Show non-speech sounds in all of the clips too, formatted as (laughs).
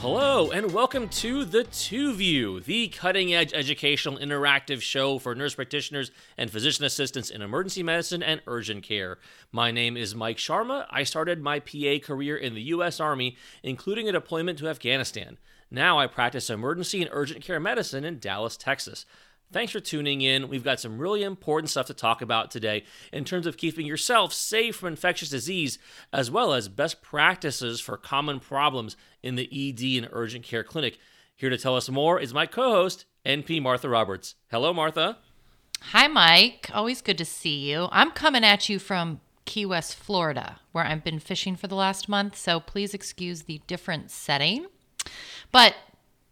Hello, and welcome to The Two View, the cutting edge educational interactive show for nurse practitioners and physician assistants in emergency medicine and urgent care. My name is Mike Sharma. I started my PA career in the U.S. Army, including a deployment to Afghanistan. Now I practice emergency and urgent care medicine in Dallas, Texas. Thanks for tuning in. We've got some really important stuff to talk about today in terms of keeping yourself safe from infectious disease, as well as best practices for common problems in the ED and urgent care clinic. Here to tell us more is my co host, NP Martha Roberts. Hello, Martha. Hi, Mike. Always good to see you. I'm coming at you from Key West, Florida, where I've been fishing for the last month, so please excuse the different setting. But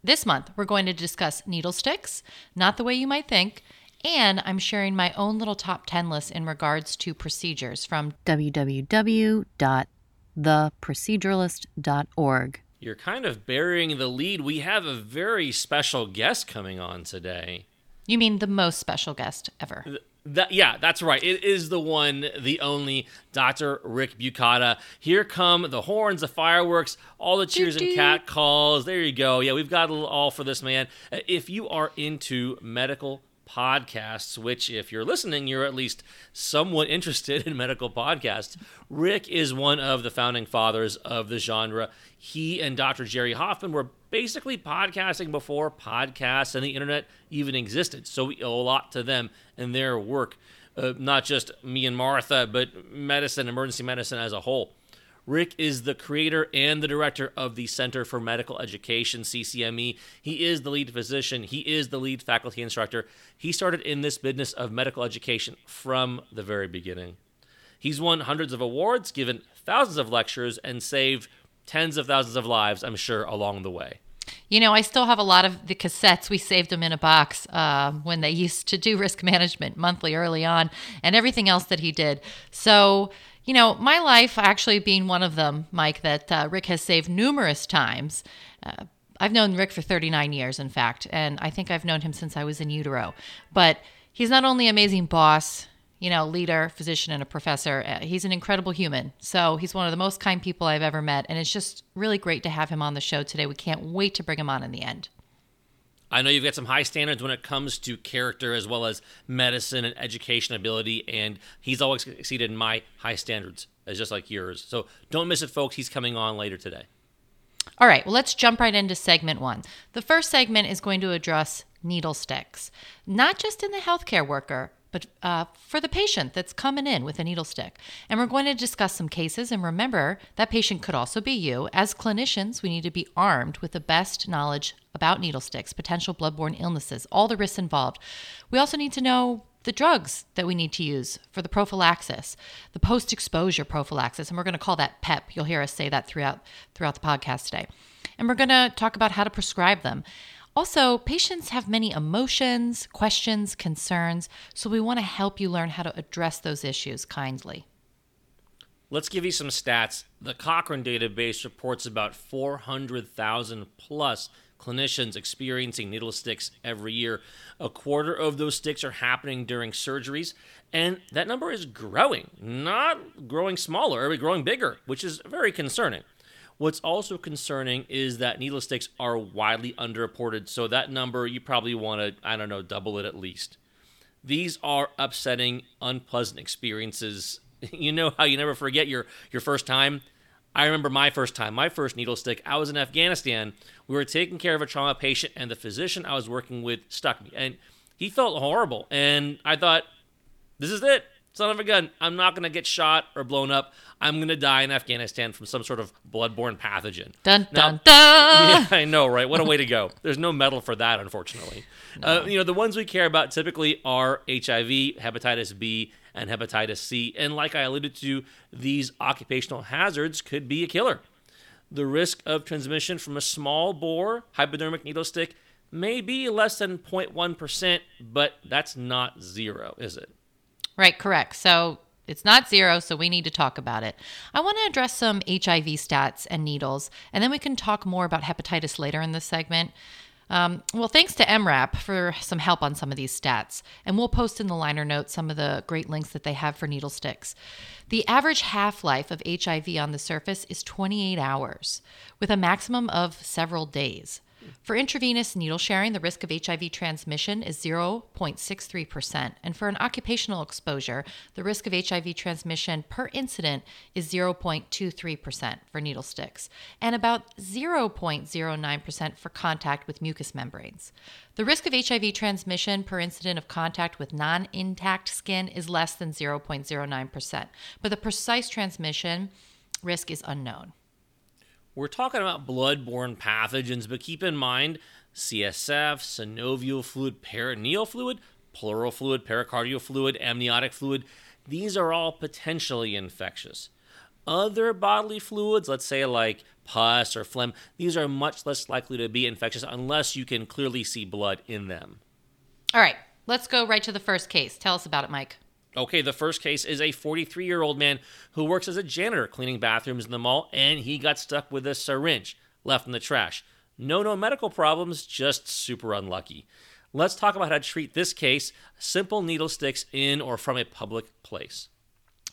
this month, we're going to discuss needle sticks, not the way you might think, and I'm sharing my own little top 10 list in regards to procedures from www.theproceduralist.org. You're kind of burying the lead. We have a very special guest coming on today. You mean the most special guest ever? That, yeah, that's right. It is the one, the only Dr. Rick Bukata. Here come the horns, the fireworks, all the cheers and cat calls. There you go. Yeah, we've got all for this man. Uh, if you are into medical podcasts, which, if you're listening, you're at least somewhat (laughs) interested in medical podcasts. Rick is one of the founding fathers of the genre. He and Dr. Jerry Hoffman were basically podcasting before podcasts and the internet even existed. So we owe a lot to them and their work, uh, not just me and Martha, but medicine, emergency medicine as a whole. Rick is the creator and the director of the Center for Medical Education, CCME. He is the lead physician, he is the lead faculty instructor. He started in this business of medical education from the very beginning. He's won hundreds of awards, given thousands of lectures, and saved tens of thousands of lives, I'm sure, along the way. You know, I still have a lot of the cassettes. We saved them in a box uh, when they used to do risk management monthly early on and everything else that he did. So, you know, my life actually being one of them, Mike, that uh, Rick has saved numerous times. Uh, I've known Rick for 39 years, in fact, and I think I've known him since I was in utero. But he's not only amazing boss, you know, leader, physician, and a professor. Uh, he's an incredible human. So he's one of the most kind people I've ever met. And it's just really great to have him on the show today. We can't wait to bring him on in the end. I know you've got some high standards when it comes to character as well as medicine and education ability, and he's always exceeded my high standards, as just like yours. So don't miss it, folks. He's coming on later today. All right, well, let's jump right into segment one. The first segment is going to address needle sticks, not just in the healthcare worker, but uh, for the patient that's coming in with a needle stick. And we're going to discuss some cases. And remember, that patient could also be you. As clinicians, we need to be armed with the best knowledge about needle sticks, potential bloodborne illnesses, all the risks involved. We also need to know the drugs that we need to use for the prophylaxis, the post-exposure prophylaxis, and we're going to call that PEP. You'll hear us say that throughout throughout the podcast today. And we're going to talk about how to prescribe them. Also, patients have many emotions, questions, concerns, so we want to help you learn how to address those issues kindly. Let's give you some stats. The Cochrane database reports about 400,000 plus clinicians experiencing needle sticks every year. A quarter of those sticks are happening during surgeries, and that number is growing, not growing smaller, but growing bigger, which is very concerning. What's also concerning is that needle sticks are widely underreported, so that number you probably want to, I don't know, double it at least. These are upsetting, unpleasant experiences. (laughs) You know how you never forget your, your first time? I remember my first time, my first needle stick. I was in Afghanistan. We were taking care of a trauma patient, and the physician I was working with stuck me. And he felt horrible. And I thought, this is it son of a gun, I'm not going to get shot or blown up. I'm going to die in Afghanistan from some sort of bloodborne pathogen. Dun, now, dun, dun. (laughs) Yeah, I know, right? What a way to go. There's no medal for that, unfortunately. (laughs) No. Uh, you know, the ones we care about typically are HIV, hepatitis B, and hepatitis C. And like I alluded to, these occupational hazards could be a killer. The risk of transmission from a small bore hypodermic needle stick may be less than 0.1%, but that's not zero, is it? Right, correct. So it's not zero, so we need to talk about it. I want to address some HIV stats and needles, and then we can talk more about hepatitis later in this segment. Um, well, thanks to EM:RAP for some help on some of these stats. And we'll post in the liner notes some of the great links that they have for needle sticks. The average half life of HIV on the surface is 28 hours, with a maximum of several days. For intravenous needle sharing, the risk of HIV transmission is 0.63%. And for an occupational exposure, the risk of HIV transmission per incident is 0.23% for needle sticks, and about 0.09% for contact with mucous membranes. The risk of HIV transmission per incident of contact with non intact skin is less than 0.09%, but the precise transmission risk is unknown. We're talking about blood-borne pathogens, but keep in mind CSF, synovial fluid, peritoneal fluid, pleural fluid, pericardial fluid, amniotic fluid. These are all potentially infectious. Other bodily fluids, let's say like pus or phlegm, these are much less likely to be infectious unless you can clearly see blood in them. All right, let's go right to the first case. Tell us about it, Mike. Okay, the first case is a 43 year old man who works as a janitor cleaning bathrooms in the mall, and he got stuck with a syringe left in the trash. No, no medical problems, just super unlucky. Let's talk about how to treat this case simple needle sticks in or from a public place.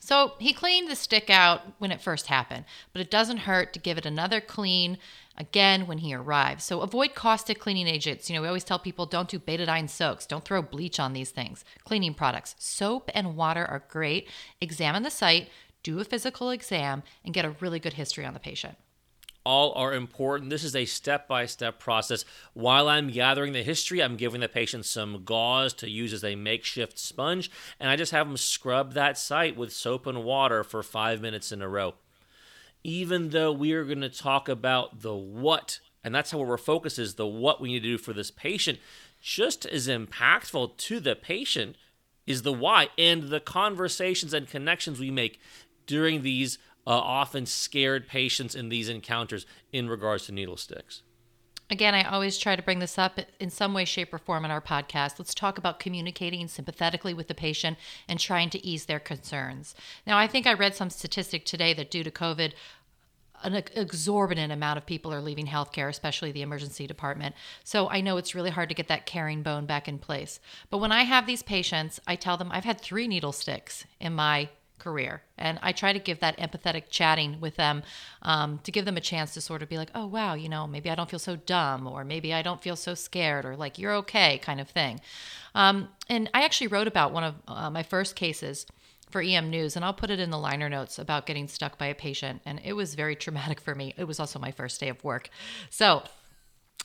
So he cleaned the stick out when it first happened, but it doesn't hurt to give it another clean again when he arrives. So avoid caustic cleaning agents. You know, we always tell people don't do betadine soaks, don't throw bleach on these things. Cleaning products, soap and water are great. Examine the site, do a physical exam, and get a really good history on the patient all are important. This is a step by step process. While I'm gathering the history, I'm giving the patient some gauze to use as a makeshift sponge, and I just have them scrub that site with soap and water for five minutes in a row. Even though we are going to talk about the what, and that's how our focus is the what we need to do for this patient, just as impactful to the patient is the why and the conversations and connections we make during these uh, often scared patients in these encounters in regards to needle sticks. Again, I always try to bring this up in some way, shape, or form in our podcast. Let's talk about communicating sympathetically with the patient and trying to ease their concerns. Now, I think I read some statistic today that due to COVID, an exorbitant amount of people are leaving healthcare, especially the emergency department. So I know it's really hard to get that caring bone back in place. But when I have these patients, I tell them I've had three needle sticks in my career. And I try to give that empathetic chatting with them um, to give them a chance to sort of be like, oh, wow, you know, maybe I don't feel so dumb, or maybe I don't feel so scared, or like, you're okay, kind of thing. Um, and I actually wrote about one of uh, my first cases for EM News, and I'll put it in the liner notes about getting stuck by a patient. And it was very (laughs) traumatic for me. It was also my first day of work. So,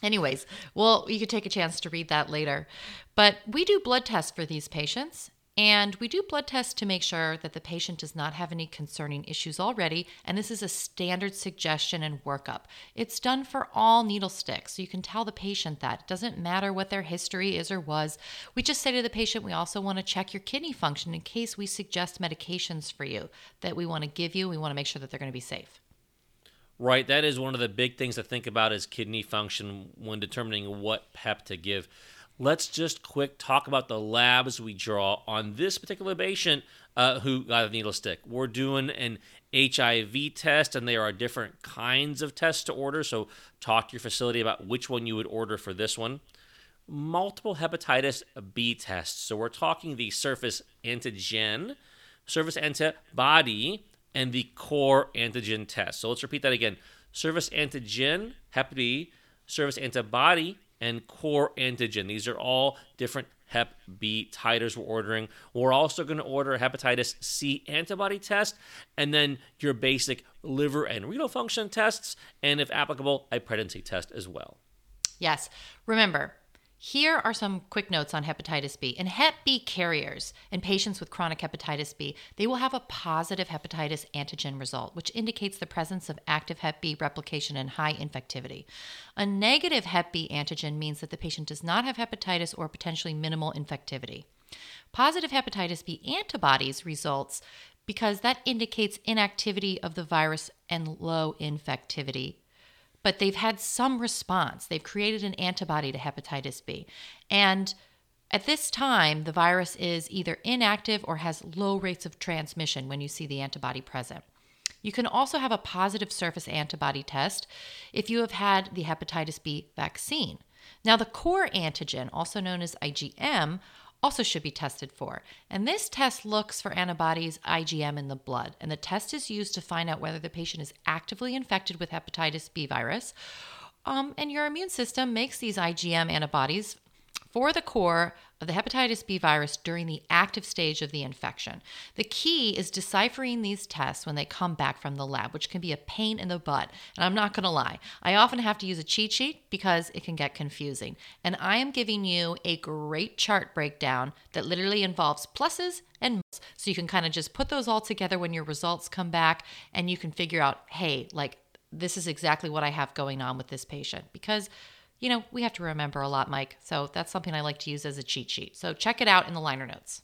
anyways, well, you could take a chance to read that later. But we do blood tests for these patients, and we do blood tests to make sure that the patient does not have any concerning issues already. And this is a standard suggestion and workup. It's done for all needle sticks. So you can tell the patient that. It doesn't matter what their history is or was. We just say to the patient, we also want to check your kidney function in case we suggest medications for you that we want to give you. We want to make sure that they're going to be safe. Right. That is one of the big things to think about is kidney function when determining what PEP to give let's just quick talk about the labs we draw on this particular patient uh, who got a needle stick. We're doing an HIV test, and there are different kinds of tests to order. So, talk to your facility about which one you would order for this one. Multiple hepatitis B tests. So, we're talking the surface antigen, surface antibody, and the core antigen test. So, let's repeat that again surface antigen, Hep B, surface antibody, and core antigen. These are all different Hep B titers we're ordering. We're also going to order a hepatitis C antibody test and then your basic liver and renal function tests, and if applicable, a pregnancy test as well. Yes. Remember, here are some quick notes on hepatitis B. In Hep B carriers and patients with chronic hepatitis B, they will have a positive hepatitis antigen result, which indicates the presence of active Hep B replication and high infectivity. A negative Hep B antigen means that the patient does not have hepatitis or potentially minimal infectivity. Positive hepatitis B antibodies results because that indicates inactivity of the virus and low infectivity but they've had some response. They've created an antibody to hepatitis B. And at this time, the virus is either inactive or has low rates of transmission when you see the antibody present. You can also have a positive surface antibody test if you have had the hepatitis B vaccine. Now, the core antigen, also known as IgM, also should be tested for. And this test looks for antibodies IgM in the blood. And the test is used to find out whether the patient is actively infected with hepatitis B virus. Um, and your immune system makes these IgM antibodies for the core of the hepatitis B virus during the active stage of the infection. The key is deciphering these tests when they come back from the lab, which can be a pain in the butt. And I'm not going to lie, I often have to use a cheat sheet because it can get confusing. And I am giving you a great chart breakdown that literally involves pluses and. So you can kind of just put those all together when your results come back and you can figure out, hey, like this is exactly what I have going on with this patient. Because you know, we have to remember a lot, Mike. So that's something I like to use as a cheat sheet. So check it out in the liner notes.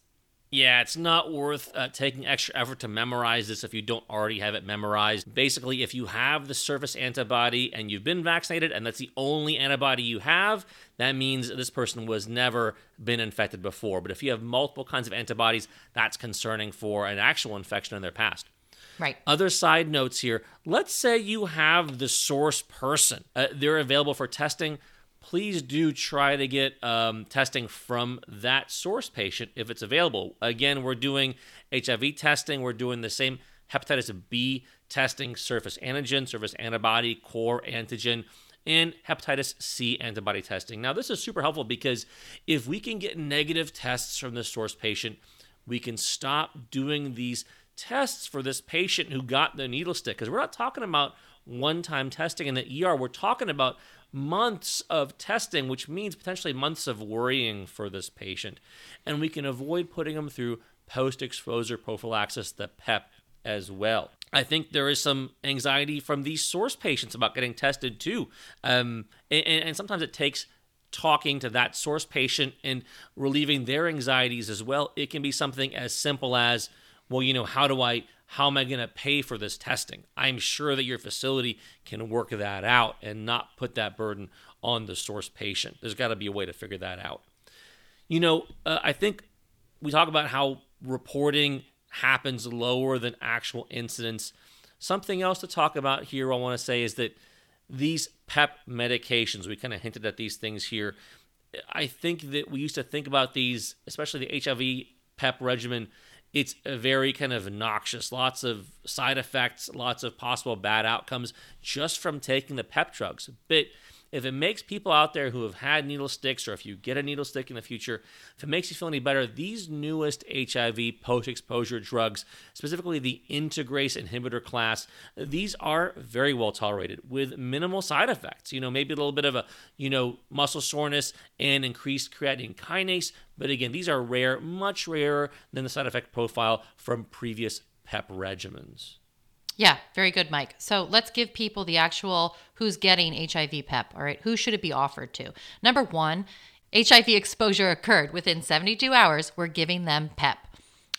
Yeah, it's not worth uh, taking extra effort to memorize this if you don't already have it memorized. Basically, if you have the surface antibody and you've been vaccinated and that's the only antibody you have, that means this person was never been infected before. But if you have multiple kinds of antibodies, that's concerning for an actual infection in their past. Right. Other side notes here. Let's say you have the source person. Uh, they're available for testing. Please do try to get um, testing from that source patient if it's available. Again, we're doing HIV testing. We're doing the same hepatitis B testing, surface antigen, surface antibody, core antigen, and hepatitis C antibody testing. Now, this is super helpful because if we can get negative tests from the source patient, we can stop doing these tests for this patient who got the needle stick because we're not talking about one time testing in the ER. We're talking about months of testing, which means potentially months of worrying for this patient. And we can avoid putting them through post exposure prophylaxis, the PEP, as well. I think there is some anxiety from these source patients about getting tested too. Um, and, and sometimes it takes talking to that source patient and relieving their anxieties as well. It can be something as simple as, well, you know, how do I how am I going to pay for this testing? I'm sure that your facility can work that out and not put that burden on the source patient. There's got to be a way to figure that out. You know, uh, I think we talk about how reporting happens lower than actual incidents. Something else to talk about here, I want to say, is that these PEP medications, we kind of hinted at these things here. I think that we used to think about these, especially the HIV PEP regimen, it's very kind of noxious, lots of side effects, lots of possible bad outcomes just from taking the pep drugs. But if it makes people out there who have had needle sticks, or if you get a needle stick in the future, if it makes you feel any better, these newest HIV post exposure drugs, specifically the integrase inhibitor class, these are very well tolerated with minimal side effects. You know, maybe a little bit of a, you know, muscle soreness and increased creatine kinase. But again, these are rare, much rarer than the side effect profile from previous PEP regimens. Yeah, very good, Mike. So let's give people the actual who's getting HIV PEP. All right, who should it be offered to? Number one, HIV exposure occurred within 72 hours. We're giving them PEP.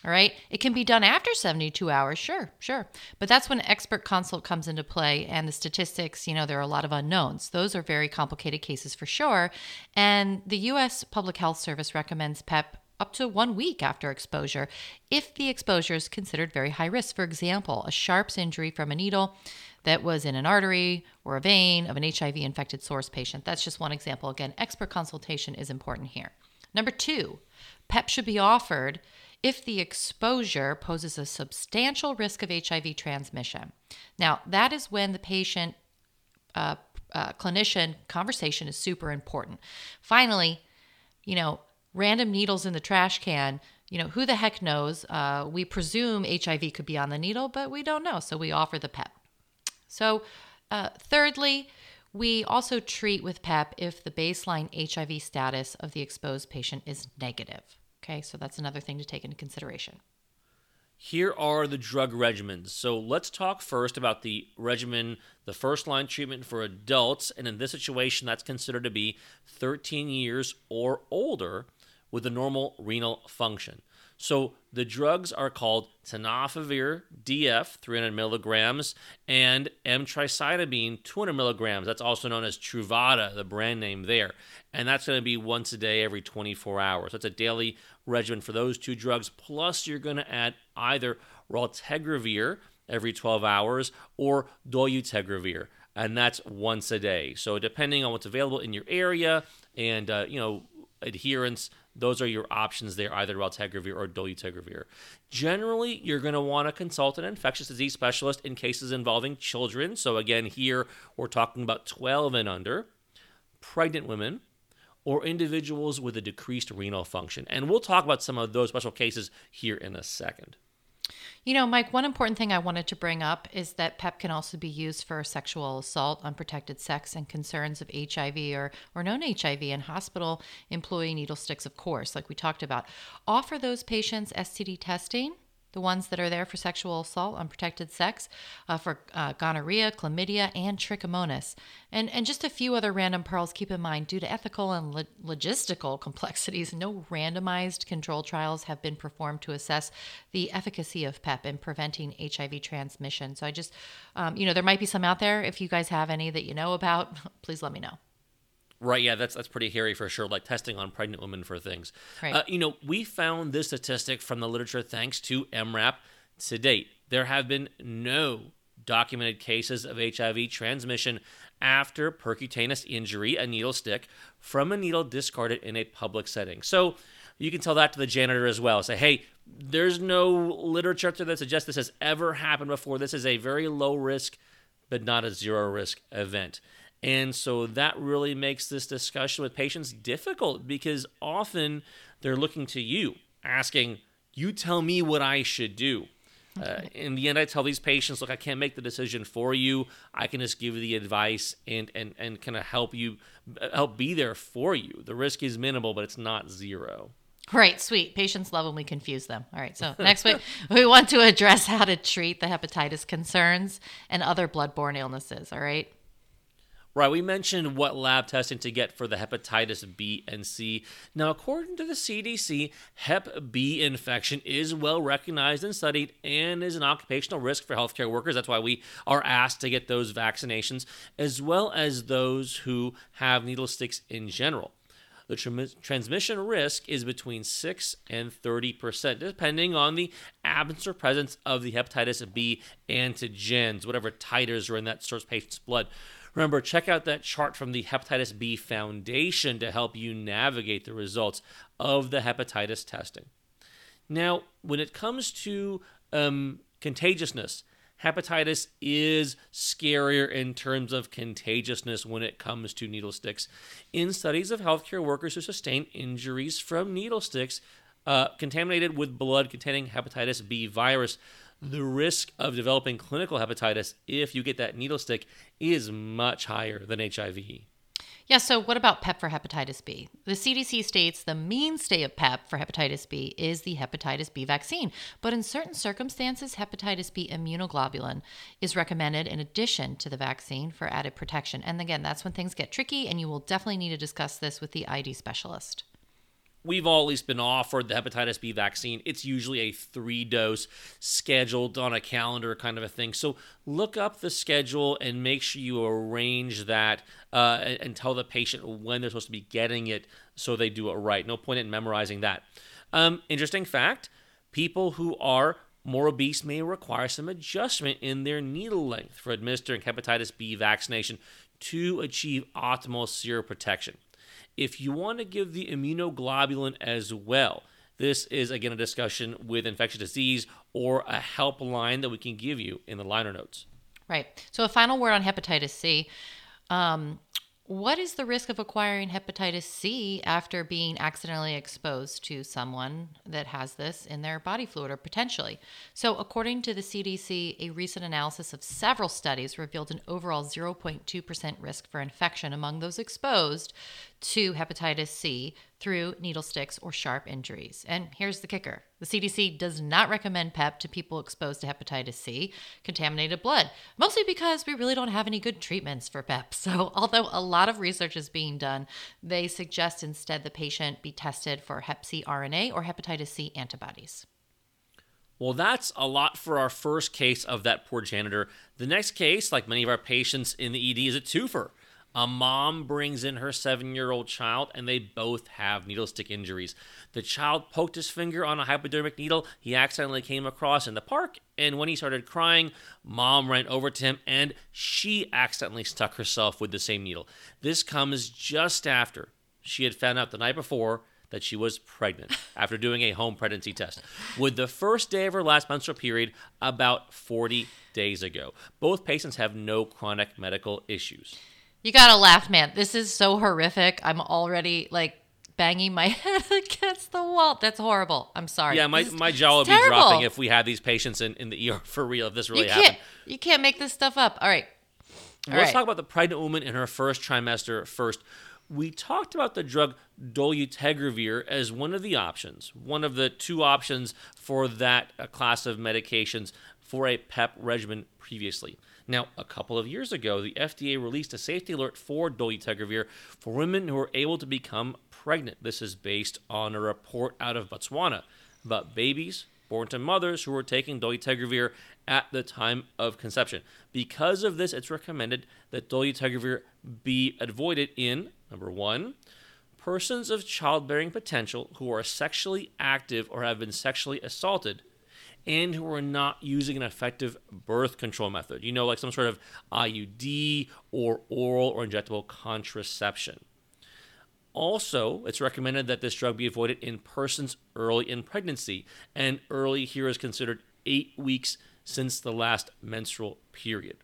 All right, it can be done after 72 hours, sure, sure. But that's when expert consult comes into play and the statistics, you know, there are a lot of unknowns. Those are very complicated cases for sure. And the US Public Health Service recommends PEP up to one week after exposure if the exposure is considered very high risk. For example, a sharps injury from a needle that was in an artery or a vein of an HIV infected source patient. That's just one example. Again, expert consultation is important here. Number two, PEP should be offered if the exposure poses a substantial risk of HIV transmission. Now, that is when the patient uh, uh, clinician conversation is super important. Finally, you know, random needles in the trash can, you know, who the heck knows? Uh, we presume HIV could be on the needle, but we don't know. So we offer the PEP. So, uh, thirdly, we also treat with PEP if the baseline HIV status of the exposed patient is negative. Okay, so that's another thing to take into consideration. Here are the drug regimens. So let's talk first about the regimen, the first line treatment for adults. And in this situation, that's considered to be 13 years or older with a normal renal function. So the drugs are called tenofovir DF 300 milligrams and emtricitabine 200 milligrams. That's also known as Truvada, the brand name there, and that's going to be once a day every 24 hours. That's a daily regimen for those two drugs. Plus, you're going to add either raltegravir every 12 hours or dolutegravir and that's once a day. So depending on what's available in your area and uh, you know adherence, those are your options there, either raltegravir or dolutegravir. Generally, you're going to want to consult an infectious disease specialist in cases involving children. So again, here we're talking about 12 and under, pregnant women, or individuals with a decreased renal function. And we'll talk about some of those special cases here in a second. You know, Mike, one important thing I wanted to bring up is that PEP can also be used for sexual assault, unprotected sex, and concerns of HIV or, or known HIV and hospital employee needle sticks, of course, like we talked about. Offer those patients STD testing the ones that are there for sexual assault, unprotected sex, uh, for uh, gonorrhea, chlamydia, and trichomonas. And, and just a few other random pearls. Keep in mind, due to ethical and lo- logistical (laughs) complexities, no randomized control trials have been performed to assess the efficacy of PEP in preventing HIV transmission. So I just, um, you know, there might be some out there. If you guys have any that you know about, (laughs) please let me know. Right, yeah, that's that's pretty hairy for sure. Like testing on pregnant women for things. Right. Uh, you know, we found this statistic from the literature thanks to EM:RAP. To date, there have been no documented cases of HIV transmission after percutaneous injury, a needle stick, from a needle discarded in a public setting. So you can tell that to the janitor as well. Say, hey, there's no literature that suggests this has ever happened before. This is a very low risk, but not a zero risk event. And so that really makes this discussion with patients difficult because often they're looking to you, asking, You tell me what I should do. Uh, in the end, I tell these patients, look, I can't make the decision for you. I can just give you the advice and and and kind of help you, help be there for you. The risk is minimal, but it's not zero. Right, sweet. Patients love when we confuse them. All right, so (laughs) next week we want to address how to treat the hepatitis concerns and other bloodborne illnesses. All right. Right, we mentioned what lab testing to get for the hepatitis B and C. Now, according to the CDC, Hep B infection is well recognized and studied and is an occupational risk for healthcare workers. That's why we are asked to get those vaccinations, as well as those who have needle sticks in general. The transmission risk is between 6 and 30%, depending on the absence or presence of the hepatitis B antigens, whatever titers are in that source patient's blood. Remember, check out that chart from the Hepatitis B Foundation to help you navigate the results of the hepatitis testing. Now, when it comes to um, contagiousness, hepatitis is scarier in terms of contagiousness when it comes to needle sticks. In studies of healthcare workers who sustain injuries from needle sticks uh, contaminated with blood containing hepatitis B virus, the risk of developing clinical hepatitis if you get that needle stick is much higher than HIV. Yeah, so what about PEP for hepatitis B? The CDC states the mainstay of PEP for hepatitis B is the hepatitis B vaccine, but in certain circumstances, hepatitis B immunoglobulin is recommended in addition to the vaccine for added protection. And again, that's when things get tricky, and you will definitely need to discuss this with the ID specialist we've least been offered the hepatitis B vaccine. It's usually a three dose scheduled on a calendar kind of a thing. So look up the schedule and make sure you arrange that uh, and, and, tell the patient when they're supposed to be getting it so they do it right. No point in memorizing that. Um, interesting fact people who are more obese may require some adjustment in their needle length for administering hepatitis B vaccination to achieve optimal seroprotection if you want to give the immunoglobulin as well, this is again a discussion with infectious disease or a helpline that we can give you in the liner notes. Right. So, a final word on hepatitis C. Um, what is the risk of acquiring hepatitis C after being accidentally exposed to someone that has this in their body fluid or potentially? So, according to the CDC, a recent analysis of several studies revealed an overall 0.2% risk for infection among those exposed to hepatitis C through needle sticks or sharp injuries. And here's the kicker the CDC does not recommend PEP to people exposed to hepatitis C, contaminated blood, mostly because we really don't have any good treatments for PEP. (laughs) So, although a lot of research is being done, they suggest instead the patient be tested for hep C RNA or hepatitis C antibodies. Well, that's a lot for our first case of that poor janitor. The next case, like many of our patients in the ED, is a twofer A mom brings in her seven year old child, and they both have needle stick injuries. The child poked his finger on a hypodermic needle he accidentally came across in the park, and when he started crying, mom ran over to him and she accidentally stuck herself with the same needle. This comes just after she had found out the night before that she was pregnant (laughs) after doing a home pregnancy test with the first day of her last menstrual period about 40 days ago. Both patients have no chronic medical issues. You gotta laugh, man. This is so horrific. I'm already like banging my (laughs) head against the wall. That's horrible. I'm sorry. Yeah, my, This my jaw would be terrible. dropping if we had these patients in, in the ER for real, if this really you happened. You can't make this stuff up. All right. All Let's right. talk about the pregnant woman in her first trimester first. We talked about the drug dolutegravir as one of the options, one of the two options for that uh, class of medications for a PEP regimen previously. Now, a couple of years ago, the FDA released a safety alert for dolutegravir for women who are able to become pregnant. This is based on a report out of Botswana about babies born to mothers who were taking dolutegravir at the time of conception. Because of this, it's recommended that dolutegravir be avoided in number one, persons of childbearing potential who are sexually active or have been sexually assaulted and who are not using an effective birth control method. You know, like some sort of IUD or oral or injectable contraception. Also, it's recommended that this drug be avoided in persons early in pregnancy, and early here is considered eight weeks since the last menstrual period.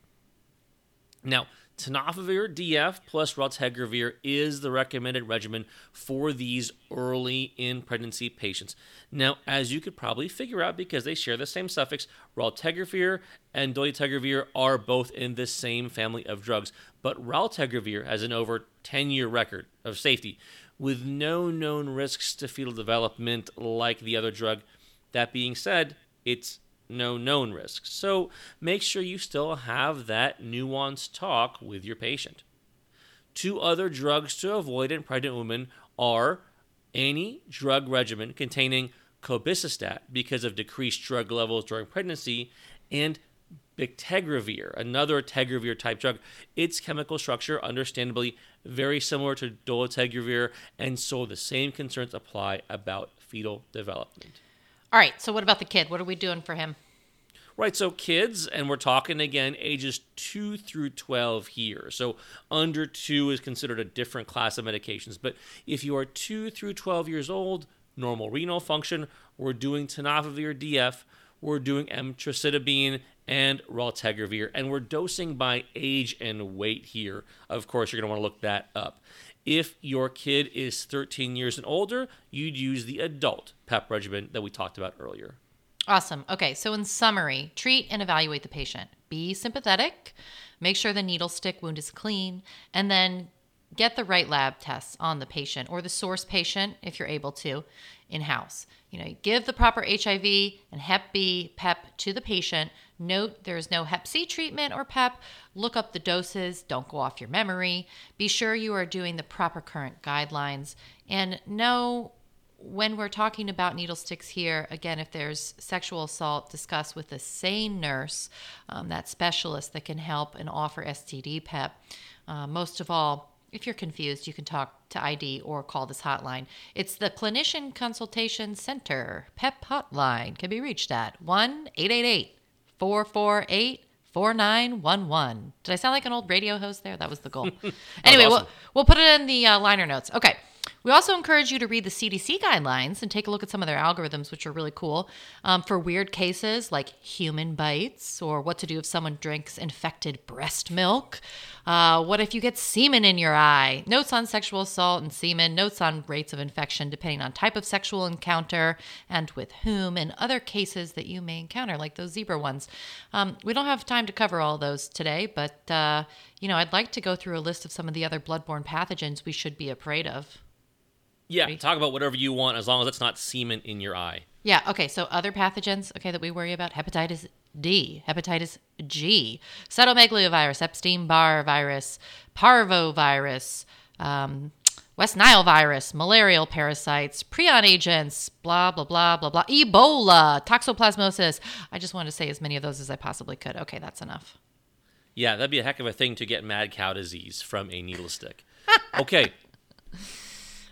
Now, tenofovir DF plus raltegravir is the recommended regimen for these early in pregnancy patients. Now, as you could probably figure out because they share the same suffix, raltegravir and dolutegravir are both in the same family of drugs, but raltegravir has an over 10-year record of safety with no known risks to fetal development like the other drug. That being said, it's no known risks. So make sure you still have that nuanced talk with your patient. Two other drugs to avoid in pregnant women are any drug regimen containing cobicistat because of decreased drug levels during pregnancy and bictegravir, another tegravir type drug. Its chemical structure, understandably, very similar to dolutegravir, and so the same concerns apply about fetal development. All right. So what about the kid? What are we doing for him? Right, so kids, and we're talking again ages 2 through 12 here. So under 2 is considered a different class of medications. But if you are 2 through 12 years old, normal renal function, we're doing tenofovir DF, we're doing emtricitabine and raltegravir, and we're dosing by age and weight here. Of course, you're going to want to look that up. If your kid is 13 years and older, you'd use the adult PEP regimen that we talked about earlier. Awesome. Okay, so in summary, treat and evaluate the patient. Be sympathetic, make sure the needle stick wound is clean, and then get the right lab tests on the patient or the source patient if you're able to in house. You know, give the proper HIV and Hep B PEP to the patient. Note there is no Hep C treatment or PEP. Look up the doses, don't go off your memory. Be sure you are doing the proper current guidelines and know when we're talking about needle sticks here, again, if there's sexual assault, discuss with a SANE nurse, um, that specialist that can help and offer STD PEP. Uh, most of all, if you're confused, you can talk to ID or call this hotline. It's the Clinician Consultation Center. PEP hotline can be reached at 1 888 448 4911. Did I sound like an old radio host there? That was the goal. (laughs) anyway, awesome. we'll, we'll put it in the uh, liner notes. Okay. We also encourage you to read the CDC guidelines and take a look at some of their algorithms, which are really cool um, for weird cases like human bites or what to do if someone drinks infected breast milk. Uh, what if you get semen in your eye? Notes on sexual assault and semen, notes on rates of infection depending on type of sexual encounter and with whom, and other cases that you may encounter, like those zebra ones. Um, we don't have time to cover all those today, but uh, you know, I'd like to go through a list of some of the other bloodborne pathogens we should be afraid of. Yeah, talk about whatever you want as long as it's not semen in your eye. Yeah. Okay. So other pathogens, okay, that we worry about: hepatitis D, hepatitis G, cytomegalovirus, Epstein-Barr virus, parvovirus, um, West Nile virus, malarial parasites, prion agents, blah blah blah blah blah, Ebola, toxoplasmosis. I just wanted to say as many of those as I possibly could. Okay, that's enough. Yeah, that'd be a heck of a thing to get mad cow disease from a needle stick. (laughs) Okay.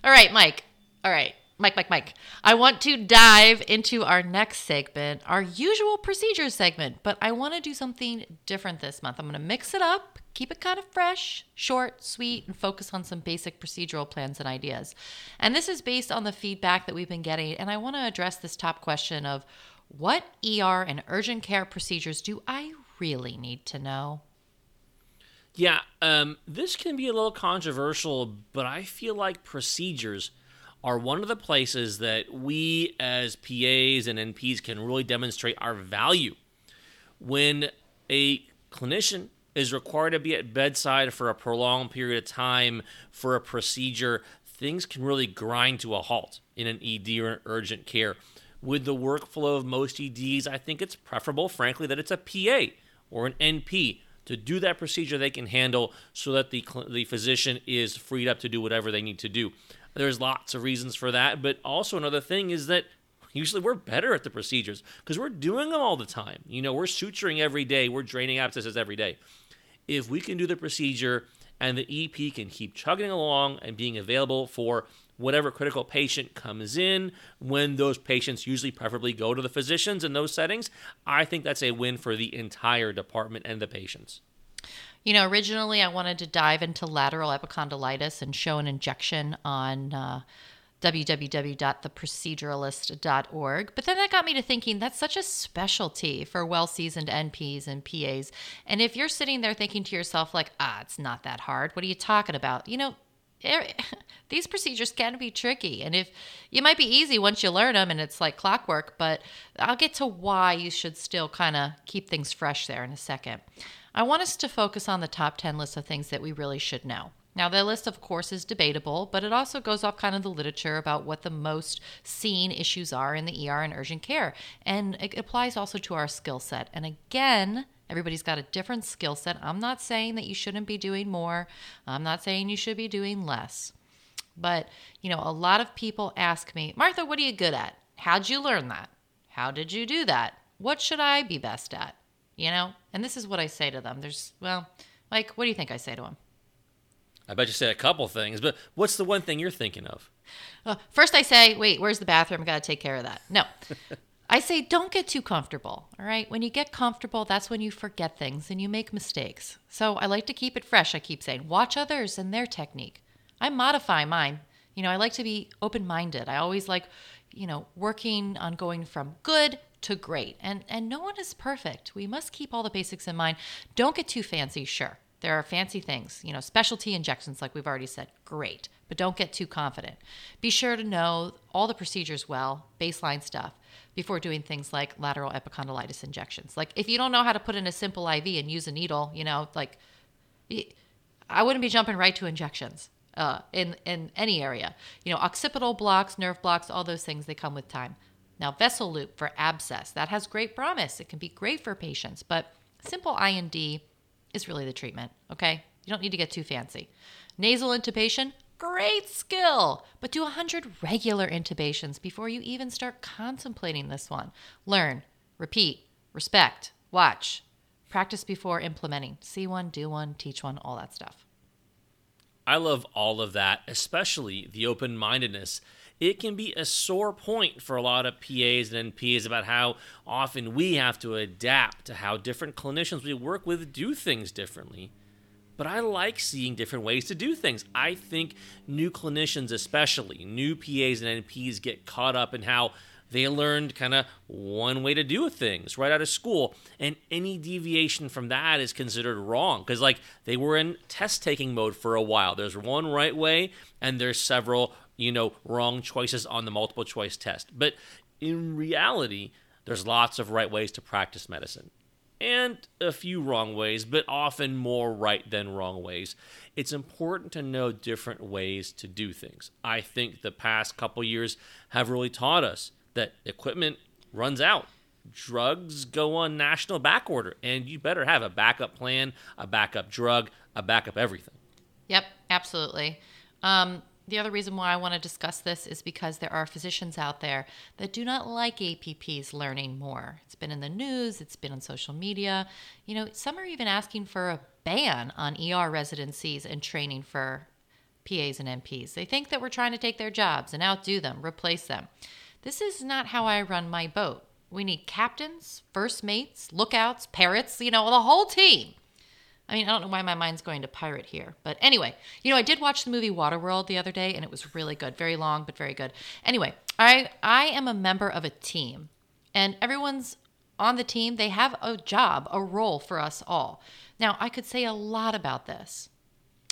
All right, Mike. All right. Mike, Mike, Mike. I want to dive into our next segment, our usual procedures segment, but I want to do something different this month. I'm going to mix it up, keep it kind of fresh, short, sweet, and focus on some basic procedural plans and ideas. And this is based on the feedback that we've been getting. And I want to address this top question of what ER and urgent care procedures do I really need to know? Yeah, um, this can be a little controversial, but I feel like procedures are one of the places that we as PAs and NPs can really demonstrate our value. When a clinician is required to be at bedside for a prolonged period of time for a procedure, things can really grind to a halt in an ED or an urgent care. With the workflow of most EDs, I think it's preferable, frankly, that it's a PA or an NP to do that procedure they can handle so that the, the physician is freed up to do whatever they need to do. There's lots of reasons for that, but also another thing is that usually we're better at the procedures because we're doing them all the time. You know, we're suturing every day, we're draining abscesses every day. If we can do the procedure and the EP can keep chugging along and being available for whatever critical patient comes in when those patients usually preferably go to the physicians in those settings, I think that's a win for the entire department and the patients. You know, originally I wanted to dive into lateral epicondylitis and show an injection on uh, www.theproceduralist.org. But then that got me to thinking that's such a specialty for well seasoned NPs and PAs. And if you're sitting there thinking to yourself, like, ah, it's not that hard, what are you talking about? You know, (laughs) these procedures can be tricky and if you might be easy once you learn them and it's like clockwork but i'll get to why you should still kind of keep things fresh there in a second I want us to focus on the top 10 list of things that we really should know. Now, the list, of course, is debatable, but it also goes off kind of the literature about what the most seen issues are in the ER and urgent care. And it applies also to our skill set. And again, everybody's got a different skill set. I'm not saying that you shouldn't be doing more, I'm not saying you should be doing less. But, you know, a lot of people ask me, Martha, what are you good at? How'd you learn that? How did you do that? What should I be best at? you know? And this is what I say to them. There's, well, like, what do you think I say to them? I bet you say a couple things, but what's the one thing you're thinking of? Uh, first, I say, wait, where's the bathroom? I got to take care of that. No. I say, don't get too comfortable. All right. When you get comfortable, that's when you forget things and you make mistakes. So I like to keep it fresh. I keep saying, watch others and their technique. I modify mine. You know, I like to be open minded. I always like, you know, working on going from good to great. And and no one is perfect. We must keep all the basics in mind. Don't get too fancy, sure. There are fancy things, you know, specialty injections like we've already said. Great. But don't get too confident. Be sure to know all the procedures well, baseline stuff before doing things like lateral epicondylitis injections. Like if you don't know how to put in a simple IV and use a needle, you know, like I wouldn't be jumping right to injections. Uh, in in any area, you know, occipital blocks, nerve blocks, all those things they come with time. Now, vessel loop for abscess, that has great promise. It can be great for patients, but simple I&D is really the treatment, okay? You don't need to get too fancy. Nasal intubation, great skill, but do 100 regular intubations before you even start contemplating this one. Learn, repeat, respect, watch, practice before implementing. See one, do one, teach one, all that stuff. I love all of that, especially the open mindedness it can be a sore point for a lot of PAs and NPs about how often we have to adapt to how different clinicians we work with do things differently. But I like seeing different ways to do things. I think new clinicians, especially new PAs and NPs, get caught up in how they learned kind of one way to do things right out of school and any deviation from that is considered wrong because like they were in test taking mode for a while there's one right way and there's several you know, wrong choices on the multiple choice test. But in reality, there's lots of right ways to practice medicine and a few wrong ways, but often more right than wrong ways. It's important to know different ways to do things. I think the past couple years have really taught us that equipment runs out. Drugs go on national back order, and you better have a backup plan, a backup drug, a backup everything. Yep, absolutely. Um, The other reason why I want to discuss this is because there are physicians out there that do not like APPs learning more. It's been in the news, it's been on social media. You know, some are even asking for a ban on ER residencies and training for PAs and NPs. They think that we're trying to take their jobs and outdo them, replace them. This is not how I run my boat. We need captains, first mates, lookouts, parrots, you know, the whole team. I mean, I don't know why my mind's going to pirate here. But anyway, you know, I did watch the movie Waterworld the other day and it was really good. Very long, but very good. Anyway, I I am a member of a team. And everyone's on the team, they have a job, a role for us all. Now, I could say a lot about this.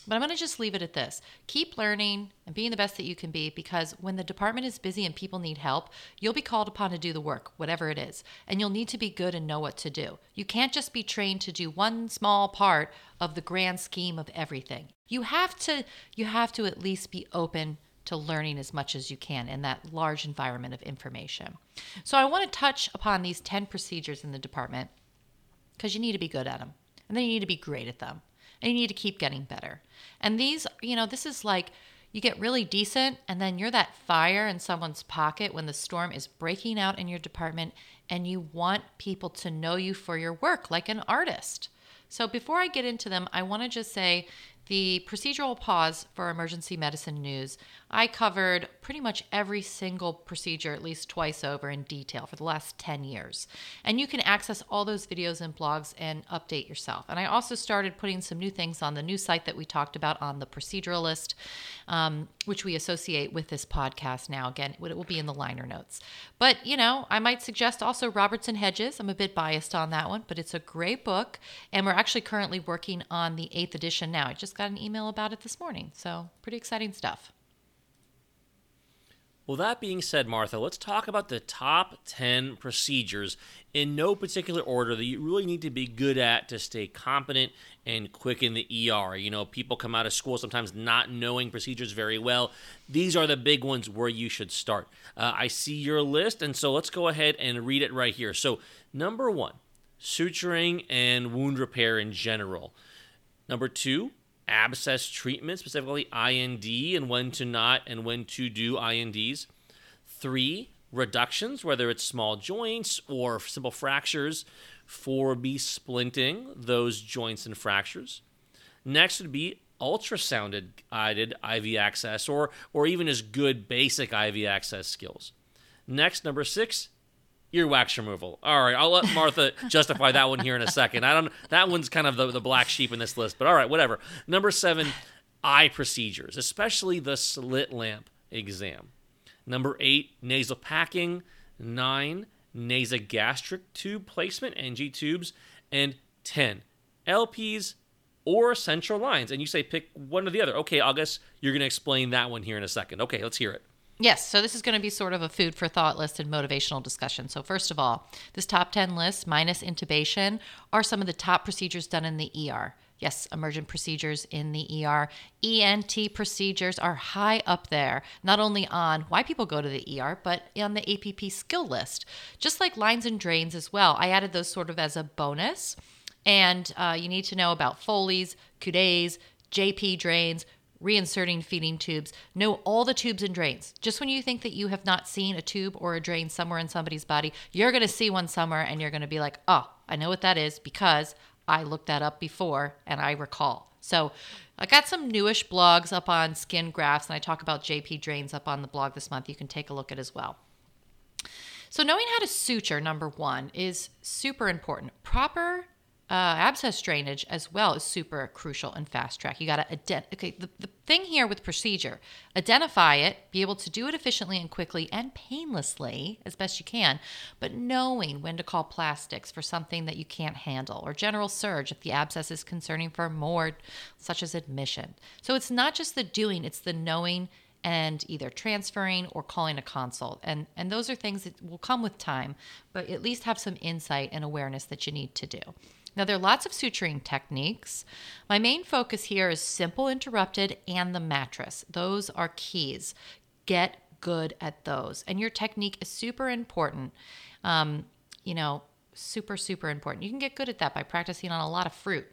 But I'm going to just leave it at this. Keep learning and being the best that you can be because when the department is busy and people need help, you'll be called upon to do the work, whatever it is. And you'll need to be good and know what to do. You can't just be trained to do one small part of the grand scheme of everything. You have to you have to at least be open to learning as much as you can in that large environment of information. So I want to touch upon these 10 procedures in the department because you need to be good at them. And then you need to be great at them and you need to keep getting better. And these, you know, this is like you get really decent and then you're that fire in someone's pocket when the storm is breaking out in your department and you want people to know you for your work like an artist. So before I get into them, I want to just say the procedural pause for emergency medicine news, I covered pretty much every single procedure at least twice over in detail for the last 10 years. And you can access all those videos and blogs and update yourself. And I also started putting some new things on the new site that we talked about on the proceduralist, um, which we associate with this podcast now. Again, it will be in the liner notes. But, you know, I might suggest also Roberts and Hedges. I'm a bit biased on that one, but it's a great book. And we're actually currently working on the eighth edition now. I just got an email about it this morning. So, pretty exciting stuff. Well, that being said, Martha, let's talk about the top 10 procedures in no particular order that you really need to be good at to stay competent and quick in the ER. You know, people come out of school sometimes not knowing procedures very well. These are the big ones where you should start. Uh, I see your list, and so let's go ahead and read it right here. So, number one, suturing and wound repair in general. Number two, abscess treatment, specifically I&D, and when to not and when to do I&Ds. Three, reductions, whether it's small joints or simple fractures. Four be splinting those joints and fractures. Next would be ultrasounded guided IV access or, or even as good basic IV access skills. Next, number six, earwax removal. All right, I'll let Martha justify that one here in a second. I don't. That one's kind of the, the black sheep in this list, but all right, whatever. Number seven, eye procedures, especially the slit lamp exam. Number eight, nasal packing. Nine, nasogastric tube placement, NG tubes, and ten, LPs or central lines. And you say pick one or the other. Okay, August, you're going to explain that one here in a second. Okay, let's hear it. Yes, so this is going to be sort of a food for thought list and motivational discussion. So, first of all, this top 10 list, minus intubation, are some of the top procedures done in the ER. Yes, emergent procedures in the ER. ENT procedures are high up there, not only on why people go to the ER, but on the APP skill list. Just like lines and drains as well. I added those sort of as a bonus. And uh, you need to know about Foley's, Coude's, JP drains, reinserting feeding tubes. Know all the tubes and drains. Just when you think that you have not seen a tube or a drain somewhere in somebody's body, you're going to see one somewhere and you're going to be like, oh, I know what that is because I looked that up before and I recall. So I got some newish blogs up on skin grafts and I talk about JP drains up on the blog this month. You can take a look at as well. So, knowing how to suture, number one, is super important. Proper uh, abscess drainage as well is super crucial and fast track. You got to. Okay, the, the thing here with procedure, identify it, be able to do it efficiently and quickly and painlessly as best you can, but knowing when to call plastics for something that you can't handle or general surge if the abscess is concerning for more, such as admission. So it's not just the doing; it's the knowing and either transferring or calling a consult. And and those are things that will come with time, but at least have some insight and awareness that you need to do. Now, there are lots of suturing techniques. My main focus here is simple interrupted and the mattress. Those are keys. Get good at those. And your technique is super important. Um, you know, super, super important. You can get good at that by practicing on a lot of fruit.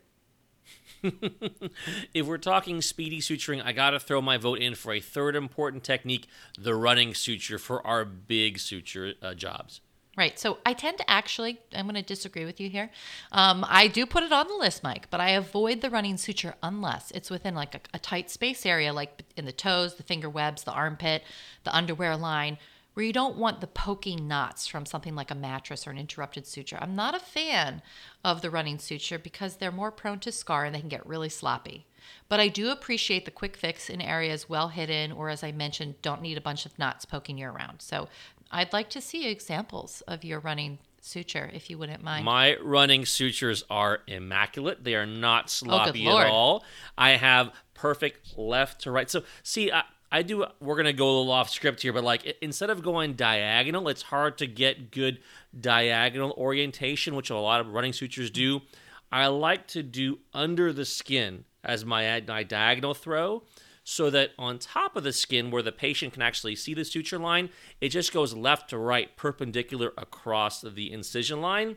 (laughs) if we're talking speedy suturing, I got to throw my vote in for a third important technique the running suture for our big suture uh, jobs. Right. So I tend to actually, I'm going to disagree with you here. Um, I do put it on the list, Mike, but I avoid the running suture unless it's within like a, a tight space area, like in the toes, the finger webs, the armpit, the underwear line, where you don't want the poking knots from something like a mattress or an interrupted suture. I'm not a fan of the running suture because they're more prone to scar and they can get really sloppy. But I do appreciate the quick fix in areas well hidden or, as I mentioned, don't need a bunch of knots poking you around. So I'd like to see examples of your running suture if you wouldn't mind. My running sutures are immaculate. They are not Oh, sloppy Lord. at all. I have perfect left to right. So, see, I, I do, we're going to go a little off script here, but like instead of going diagonal, it's hard to get good diagonal orientation, which a lot of running sutures do. I like to do under the skin as my, my diagonal throw so that on top of the skin where the patient can actually see the suture line, it just goes left to right, perpendicular across the incision line.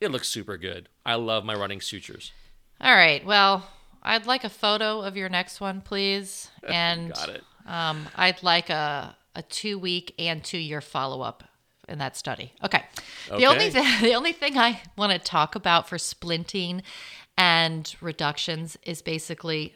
It looks super good. I love my running sutures. All right. Well, I'd like a photo of your next one, please. (laughs) And Got it. Um, I'd like a, a two week and two year follow up in that study. Okay. okay. The only th- (laughs) the only thing I want to talk about for splinting and reductions is basically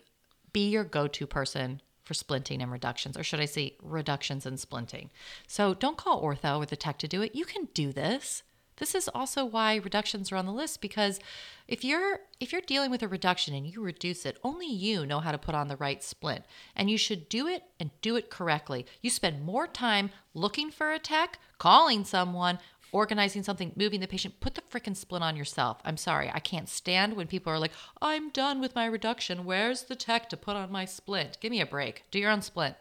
be your go to person for splinting and reductions, or should I say reductions and splinting. So don't call ortho or the tech to do it. You can do this. This is also why reductions are on the list because if you're if you're dealing with a reduction and you reduce it, only you know how to put on the right splint. And you should do it and do it correctly. You spend more time looking for a tech, calling someone, organizing something, moving the patient, put the frickin' splint on yourself. I'm sorry, I can't stand when people are like, I'm done with my reduction. Where's the tech to put on my splint? Give me a break. Do your own splint.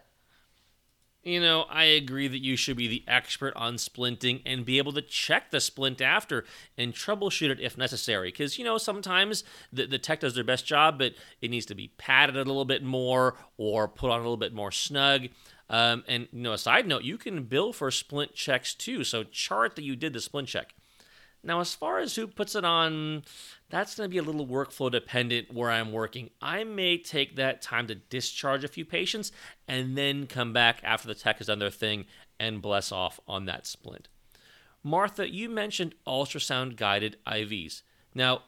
You know, I agree that you should be the expert on splinting and be able to check the splint after and troubleshoot it if necessary. Because, you know, sometimes the, the tech does their best job, but it needs to be padded a little bit more or put on a little bit more snug. Um, and, you know, a side note, you can bill for splint checks too. So chart that you did the splint check. Now, as far as who puts it on, that's going to be a little workflow dependent where I'm working. I may take that time to discharge a few patients and then come back after the tech has done their thing and bless off on that splint. Martha, you mentioned ultrasound guided IVs. Now,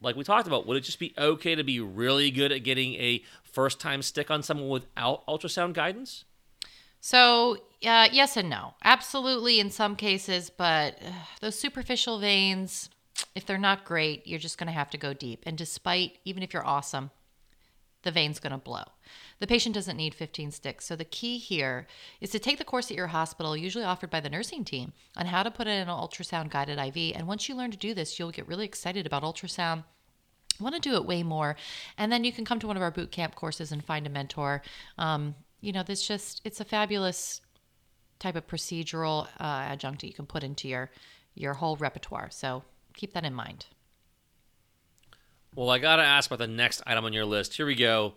like we talked about, would it just be okay to be really good at getting a first time stick on someone without ultrasound guidance? So, uh, yes and no. Absolutely in some cases, but uh, those superficial veins, if they're not great, you're just going to have to go deep. And despite, even if you're awesome, the vein's going to blow. The patient doesn't need 15 sticks. So, the key here is to take the course at your hospital, usually offered by the nursing team, on how to put in an ultrasound guided IV. And once you learn to do this, you'll get really excited about ultrasound want to do it way more and then you can come to one of our boot camp courses and find a mentor um, you know this just it's a fabulous type of procedural uh, adjunct that you can put into your your whole repertoire so keep that in mind Well, I gotta ask about the next item on your list. Here we go.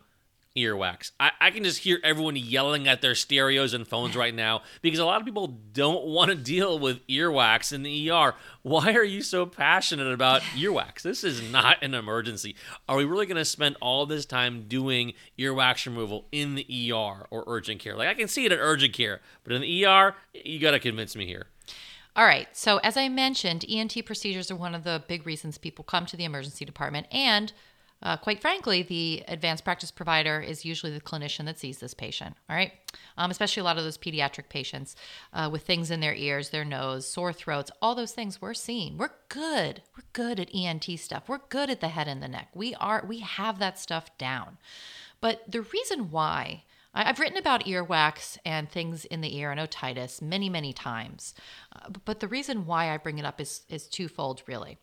Earwax. I, I can just hear everyone yelling at their stereos and phones right now because a lot of people don't (laughs) want to deal with earwax in the ER. Why are you so passionate about (laughs) earwax? This is not an emergency. Are we really going to spend all this time doing earwax removal in the ER or urgent care? Like, I can see it at urgent care, but in the ER, you got to convince me here. All right. So, as I mentioned, ENT procedures are one of the big reasons people come to the emergency department. And uh, quite frankly, the advanced practice provider is usually the clinician that sees this patient. All right. Um, especially a lot of those pediatric patients uh, with things in their ears, their nose, sore throats, all those things we're seeing. We're good. We're good at ENT stuff. We're good at the head and the neck. We are, we have that stuff down. But the reason why I've written about earwax and things in the ear and otitis many, many times. Uh, but the reason why I bring it up is, is twofold, really.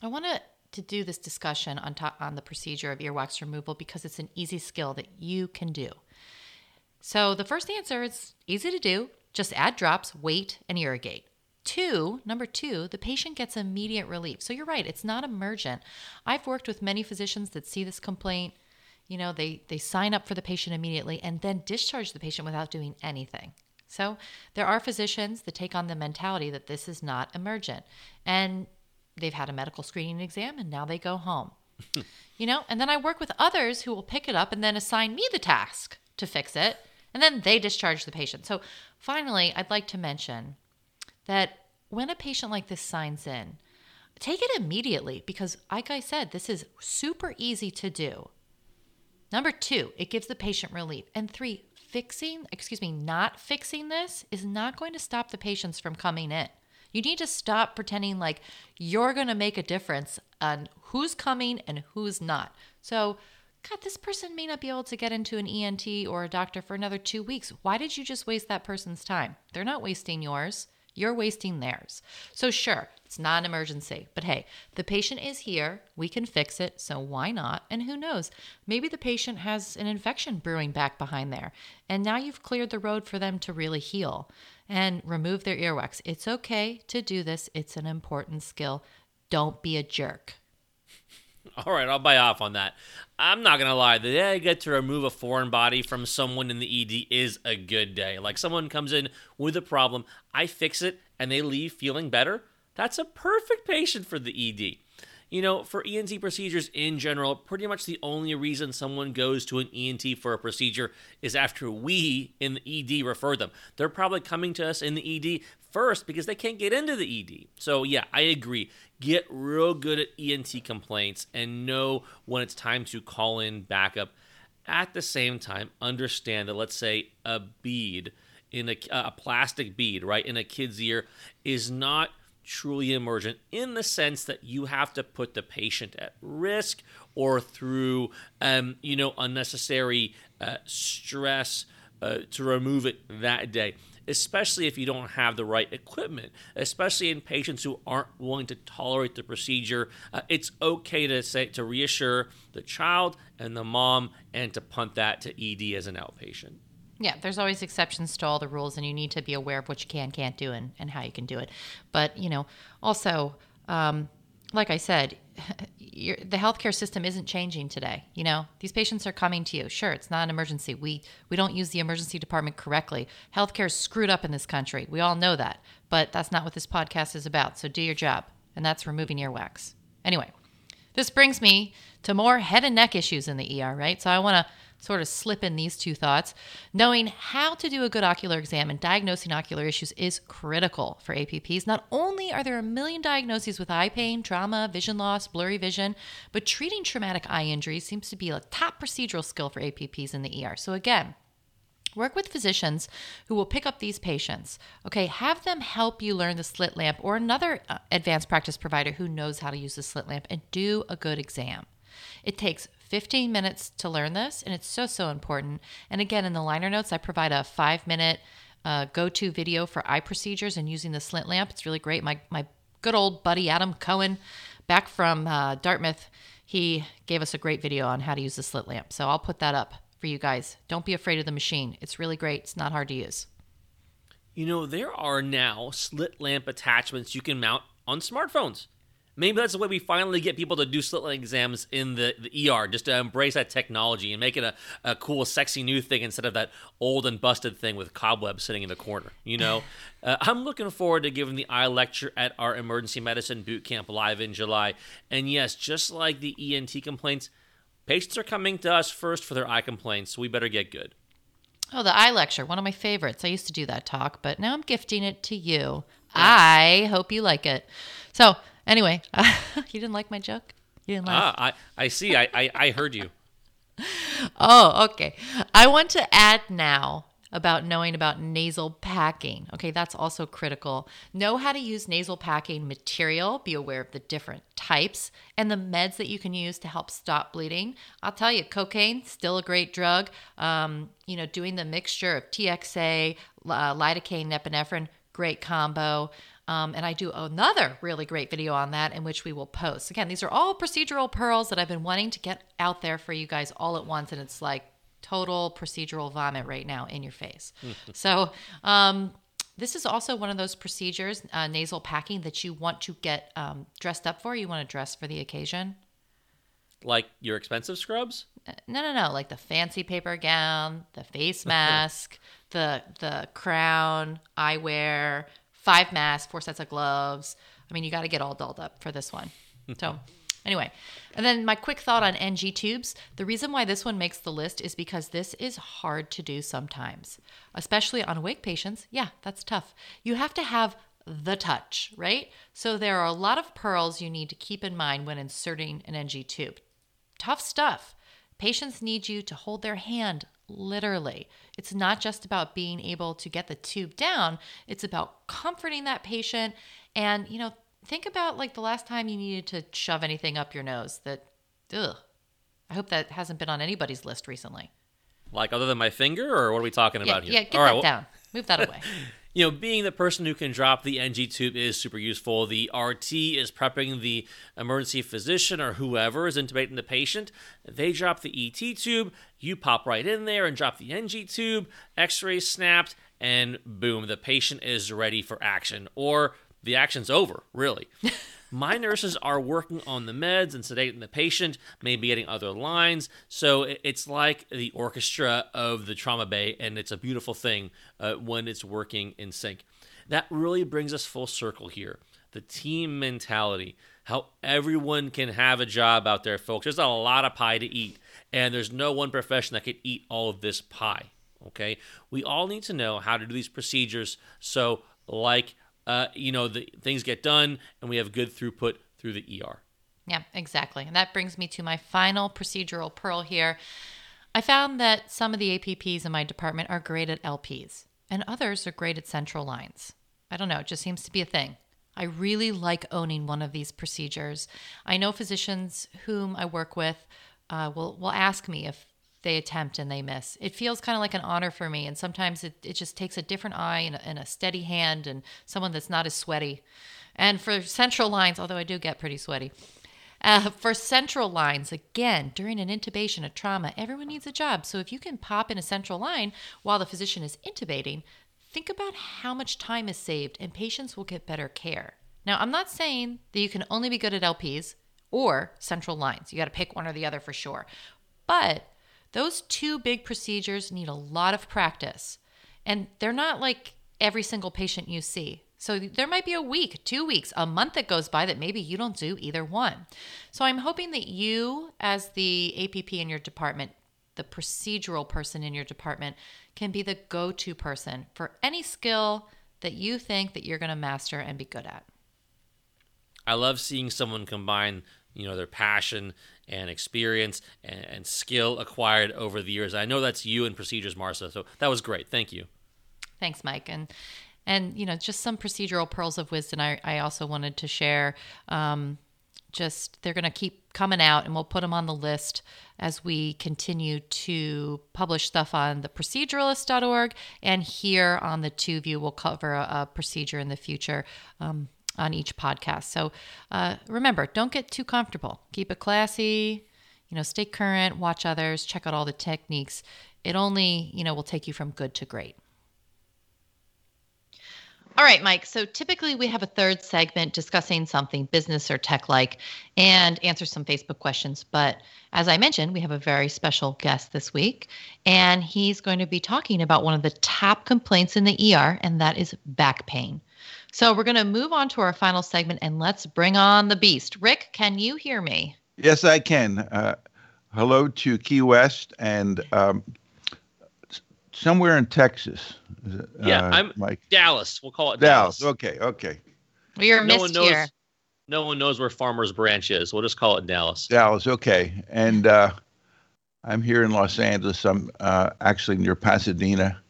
I want to to do this discussion on top, on the procedure of earwax removal because it's an easy skill that you can do. So the first answer is easy to do. Just add drops, wait, and irrigate. Two, number two, the patient gets immediate relief. So you're right, it's not emergent. I've worked with many physicians that see this complaint. You know, they they sign up for the patient immediately and then discharge the patient without doing anything. So there are physicians that take on the mentality that this is not emergent. And they've had a medical screening exam and now they go home. (laughs) you know, and then I work with others who will pick it up and then assign me the task to fix it, and then they discharge the patient. So finally, I'd like to mention that when a patient like this signs in, take it immediately because, like I said, this is super easy to do. Number two, it gives the patient relief. And three, fixing, excuse me, not fixing this is not going to stop the patients from coming in. You need to stop pretending like you're going to make a difference on who's coming and who's not. So, God, this person may not be able to get into an ENT or a doctor for another two weeks. Why did you just waste that person's time? They're not wasting yours. You're wasting theirs. So, sure, it's not an emergency, but hey, the patient is here. We can fix it. So, why not? And who knows? Maybe the patient has an infection brewing back behind there. And now you've cleared the road for them to really heal and remove their earwax. It's okay to do this, it's an important skill. Don't be a jerk. (laughs) All right, I'll buy off on that. I'm not gonna lie. The day I get to remove a foreign body from someone in the ED is a good day. Like someone comes in with a problem, I fix it, and they leave feeling better. That's a perfect patient for the ED. You know, for ENT procedures in general, pretty much the only reason someone goes to an ENT for a procedure is after we in the ED refer them. They're probably coming to us in the ED first because they can't get into the ED. So, yeah, I agree. Get real good at ENT complaints and know when it's time to call in backup. At the same time, understand that, let's say, a bead in a, a plastic bead, right, in a kid's ear is not truly emergent in the sense that you have to put the patient at risk or through, um, you know, unnecessary uh, stress uh, to remove it that day especially if you don't have the right equipment, especially in patients who aren't willing to tolerate the procedure. Uh, it's okay to say to reassure the child and the mom and to punt that to ED as an outpatient. Yeah, there's always exceptions to all the rules, and you need to be aware of what you can, can't do, and, and how you can do it. But, you know, also, um, like I said, (laughs) the healthcare system isn't changing today. You know, these patients are coming to you. Sure, it's not an emergency. We we don't use the emergency department correctly. Healthcare is screwed up in this country. We all know that. But that's not what this podcast is about. So do your job, and that's removing earwax. Anyway, this brings me to more head and neck issues in the ER, right? So I want to sort of slip in these two thoughts. Knowing how to do a good ocular exam and diagnosing ocular issues is critical for APPs. Not only are there a million diagnoses with eye pain, trauma, vision loss, blurry vision, but treating traumatic eye injuries seems to be a top procedural skill for APPs in the ER. So, again, Work with physicians who will pick up these patients. Okay, have them help you learn the slit lamp or another uh, advanced practice provider who knows how to use the slit lamp and do a good exam. It takes 15 minutes to learn this, and it's so, so important. And again, in the liner notes, I provide a five minute uh, go to video for eye procedures and using the slit lamp. It's really great. My, my good old buddy Adam Cohen, back from uh, Dartmouth, he gave us a great video on how to use the slit lamp. So I'll put that up for you guys. Don't be afraid of the machine. It's really great, it's not hard to use. You know, there are now slit lamp attachments you can mount on smartphones. Maybe that's the way we finally get people to do slit lamp exams in the, the ER, just to embrace that technology and make it a, a cool, sexy new thing instead of that old and busted thing with cobwebs sitting in the corner. You know, (laughs) uh, I'm looking forward to giving the eye lecture at our emergency medicine boot camp live in July. And yes, just like the ENT complaints, patients are coming to us first for their eye complaints, so we better get good. Oh, the eye lecture, one of my favorites. I used to do that talk, but now I'm gifting it to you. I hope you like it. So, Anyway, (laughs) you didn't like my joke? You didn't laugh? Ah, I, I see. I, I, I heard you. (laughs) oh, okay. I want to add now about knowing about nasal packing. Okay, that's also critical. Know how to use nasal packing material, be aware of the different types and the meds that you can use to help stop bleeding. I'll tell you, cocaine, still a great drug. Um, you know, doing the mixture of TXA, uh, lidocaine, epinephrine, great combo. Um, and I do another really great video on that in which we will post. Again, these are all procedural pearls that I've been wanting to get out there for you guys all at once. And it's like total procedural vomit right now in your face. (laughs) so, um, this is also one of those procedures, uh, nasal packing, that you want to get um, dressed up for. You want to dress for the occasion. Like your expensive scrubs? Uh, no, no, no. Like the fancy paper gown, the face (laughs) mask, the the crown, eyewear, five masks, four sets of gloves. I mean, you got to get all dolled up for this one. So, (laughs) Anyway, and then my quick thought on NG tubes. The reason why this one makes the list is because this is hard to do sometimes, especially on awake patients. Yeah, that's tough. You have to have the touch, right? So there are a lot of pearls you need to keep in mind when inserting an NG tube. Tough stuff. Patients need you to hold their hand literally. It's not just about being able to get the tube down, it's about comforting that patient and, you know, think about like the last time you needed to shove anything up your nose that ugh. I hope that hasn't been on anybody's list recently. Like other than my finger, or what are we talking yeah, about here? Yeah, get All that right, well, down. Move that away. (laughs) you know, being the person who can drop the NG tube is super useful. The RT is prepping the emergency physician or whoever is intubating the patient. They drop the ET tube, you pop right in there and drop the NG tube, x ray snapped, and boom, the patient is ready for action. Or the action's over, really. (laughs) My nurses are working on the meds and sedating the patient, maybe getting other lines. So it's like the orchestra of the trauma bay, and it's a beautiful thing uh, when it's working in sync. That really brings us full circle here. The team mentality, how everyone can have a job out there, folks. There's a lot of pie to eat, and there's no one profession that can eat all of this pie. Okay, we all need to know how to do these procedures. So, like uh, you know, the things get done and we have good throughput through the ER. Yeah, exactly. And that brings me to my final procedural pearl here. I found that some of the APPs in my department are great at LPs and others are great at central lines. I don't know, it just seems to be a thing. I really like owning one of these procedures. I know physicians whom I work with uh, will, will ask me if they attempt and they miss. It feels kind of like an honor for me. And sometimes it, it just takes a different eye and a, and a steady hand and someone that's not as sweaty. And for central lines, although I do get pretty sweaty, uh, for central lines, again, during an intubation, a trauma, everyone needs a job. So if you can pop in a central line while the physician is intubating, think about how much time is saved and patients will get better care. Now, I'm not saying that you can only be good at LPs or central lines. You got to pick one or the other for sure. But those two big procedures need a lot of practice. And they're not like every single patient you see. So there might be a week, two weeks, a month that goes by that maybe you don't do either one. So I'm hoping that you, as the APP in your department, the procedural person in your department, can be the go to person for any skill that you think that you're going to master and be good at. I love seeing someone combine you know their passion and experience and, and skill acquired over the years. I know that's you and procedures, Marcia. So that was great. Thank you. Thanks, Mike. And and you know just some procedural pearls of wisdom I, I also wanted to share. Um, just they're going to keep coming out and we'll put them on the list as we continue to publish stuff on the proceduralist.org and here on the two view we'll cover a, a procedure in the future um, on each podcast. So uh, remember, don't get too comfortable. Keep it classy. You know, stay current. Watch others. Check out all the techniques. It only you know will take you from good to great. All right, Mike. So typically we have a third segment discussing something business or tech like and answer some Facebook questions. But as I mentioned, we have a very special guest this week, and he's going to be talking about one of the top complaints in the ER, and that is back pain. So we're going to move on to our final segment and let's bring on the beast. Rick, can you hear me? Yes, I can. Uh, hello to Key West and um, somewhere in Texas. Yeah, uh, I'm Mike. Dallas. We'll call it Dallas. Dallas. Okay, okay. We are no missed knows, here. No one knows where Farmers Branch is. We'll just call it Dallas. Dallas. Okay, and uh, I'm here in Los Angeles. I'm uh, actually near Pasadena.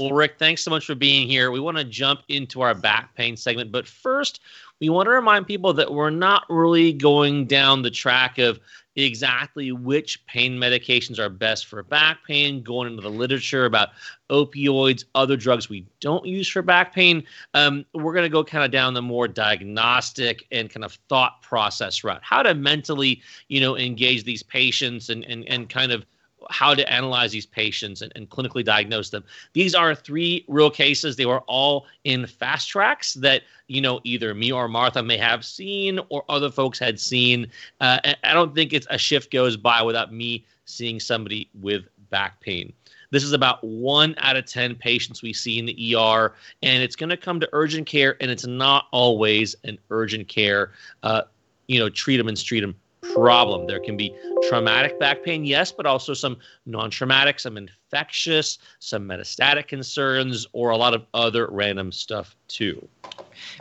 Well, Rick, thanks so much for being here. We want to jump into our back pain segment, but first, we want to remind people that we're not really going down the track of exactly which pain medications are best for back pain, going into the literature about opioids, other drugs we don't use for back pain. Um, we're going to go kind of down the more diagnostic and kind of thought process route, how to mentally, you know, engage these patients and, and, and kind of how to analyze these patients and, and, clinically diagnose them. These are three real cases. They were all in fast tracks that you know either me or Martha may have seen or other folks had seen. Uh, I don't think it's a shift goes by without me seeing somebody with back pain. This is about one out of 10 patients we see in the ER, and it's going to come to urgent care, and it's not always an urgent care, uh, you know, treat them and treat them problem. There can be traumatic back pain, yes, but also some non traumatic, some infectious, some metastatic concerns, or a lot of other random stuff too.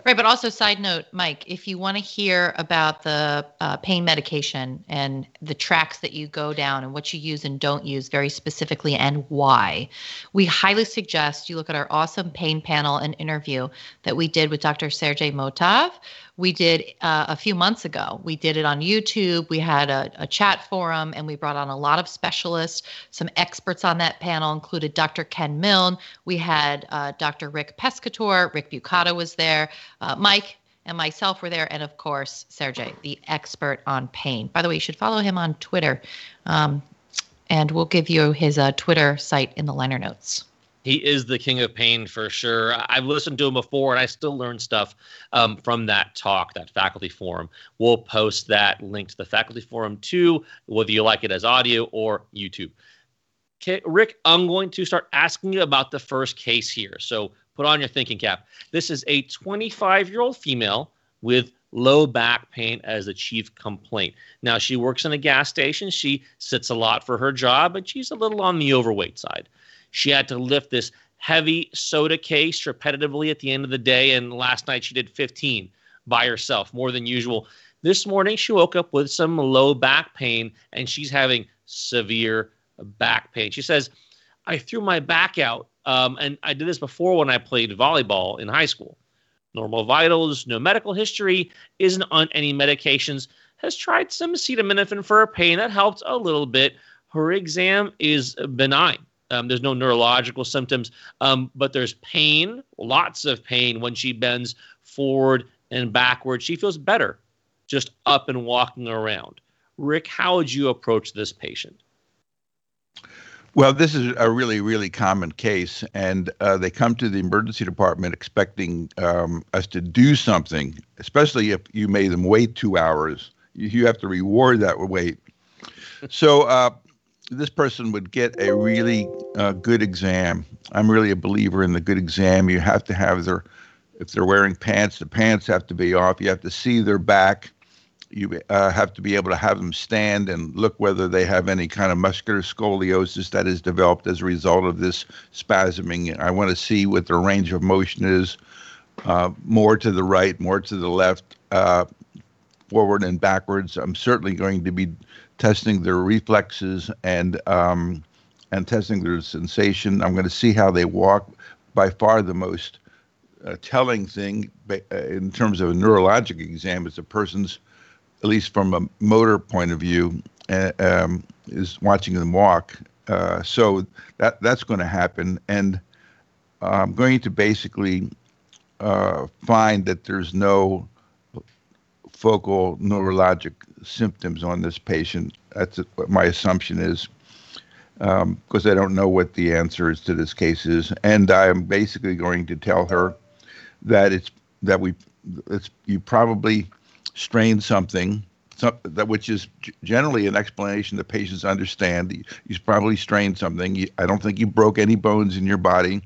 Right, but also side note, Mike, if you want to hear about the uh, pain medication and the tracks that you go down and what you use and don't use very specifically and why, we highly suggest you look at our awesome pain panel and interview that we did with Dr. Sergey Motov we did uh, a few months ago. We did it on YouTube. We had a, a, chat forum and we brought on a lot of specialists. Some experts on that panel included Dr. Ken Milne. We had uh, Dr. Rick Pescatore. Rick Bukata was there. Uh, Mike and myself were there. And of course, Sergey, the expert on pain. By the way, you should follow him on Twitter. Um, and we'll give you his uh, Twitter site in the liner notes he is the king of pain for sure. I've listened to him before, and I still learn stuff um, from that talk, that faculty forum. We'll post that link to the faculty forum too, whether you like it as audio or YouTube. Rick, I'm going to start asking you about the first case here. So put on your thinking cap. This is a 25 year old female with low back pain as the chief complaint. Now, she works in a gas station. She sits a lot for her job, and she's a little on the overweight side. She had to lift this heavy soda case repetitively at the end of the day. And last night she did 15 by herself, more than usual. This morning she woke up with some low back pain and she's having severe back pain. She says, I threw my back out. Um, and I did this before when I played volleyball in high school. Normal vitals, no medical history, isn't on any medications, has tried some acetaminophen for her pain. That helped a little bit. Her exam is benign. Um, there's no neurological symptoms, um, but there's pain, lots of pain when she bends forward and backward. She feels better just up and walking around. Rick, how would you approach this patient? Well, this is a really, really common case, and uh, they come to the emergency department expecting um, us to do something, especially if you made them wait two hours. You, have to reward that wait. So, uh, this person would get a really uh, good exam. I'm really a believer in the good exam. You have to have their, if they're wearing pants, the pants have to be off. You have to see their back. You uh, have to be able to have them stand and look whether they have any kind of muscular scoliosis that is developed as a result of this spasming. I want to see what their range of motion is, uh, more to the right, more to the left, uh, forward and backwards. I'm certainly going to be testing their reflexes and um, and testing their sensation. I'm going to see how they walk. By far, the most uh, telling thing uh, in terms of a neurologic exam is a person's, at least from a motor point of view, uh, um, is watching them walk. Uh, so that that's going to happen, and I'm going to basically uh, find that there's no focal neurologic symptoms on this patient. That's what my assumption is, because um, I don't know what the answer is to this case is, and I am basically going to tell her that it's that we it's you probably strained something. that which is generally an explanation that patients understand. You, you probably strained something. You, I don't think you broke any bones in your body,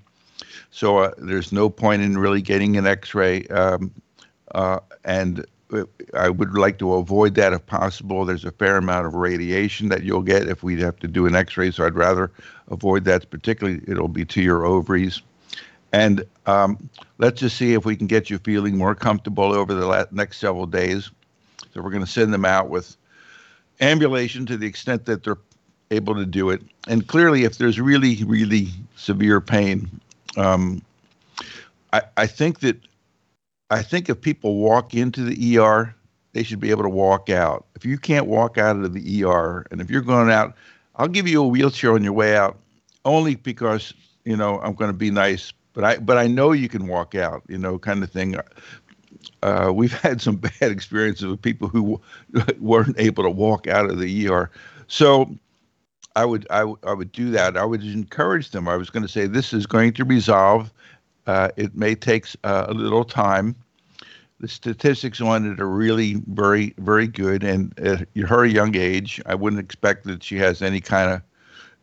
so uh, there's no point in really getting an X-ray. Um, uh, and I would like to avoid that if possible. There's a fair amount of radiation that you'll get if we'd have to do an X-ray, so I'd rather avoid that. Particularly, it'll be to your ovaries. And um, let's just see if we can get you feeling more comfortable over the next several days. So we're going to send them out with ambulation to the extent that they're able to do it. And clearly, if there's really, really severe pain, um, I, I think that I think if people walk into the ER, they should be able to walk out. If you can't walk out of the ER, and if you're going out, I'll give you a wheelchair on your way out, only because you know I'm going to be nice. But I but I know you can walk out, you know, kind of thing. Uh, we've (laughs) had some bad experiences with people who (laughs) weren't able to walk out of the ER. So I would I, I would do that. I would encourage them. I was going to say this is going to resolve. Uh, it may take uh, a little time. The statistics on it are really very, very good. And at her young age, I wouldn't expect that she has any kind of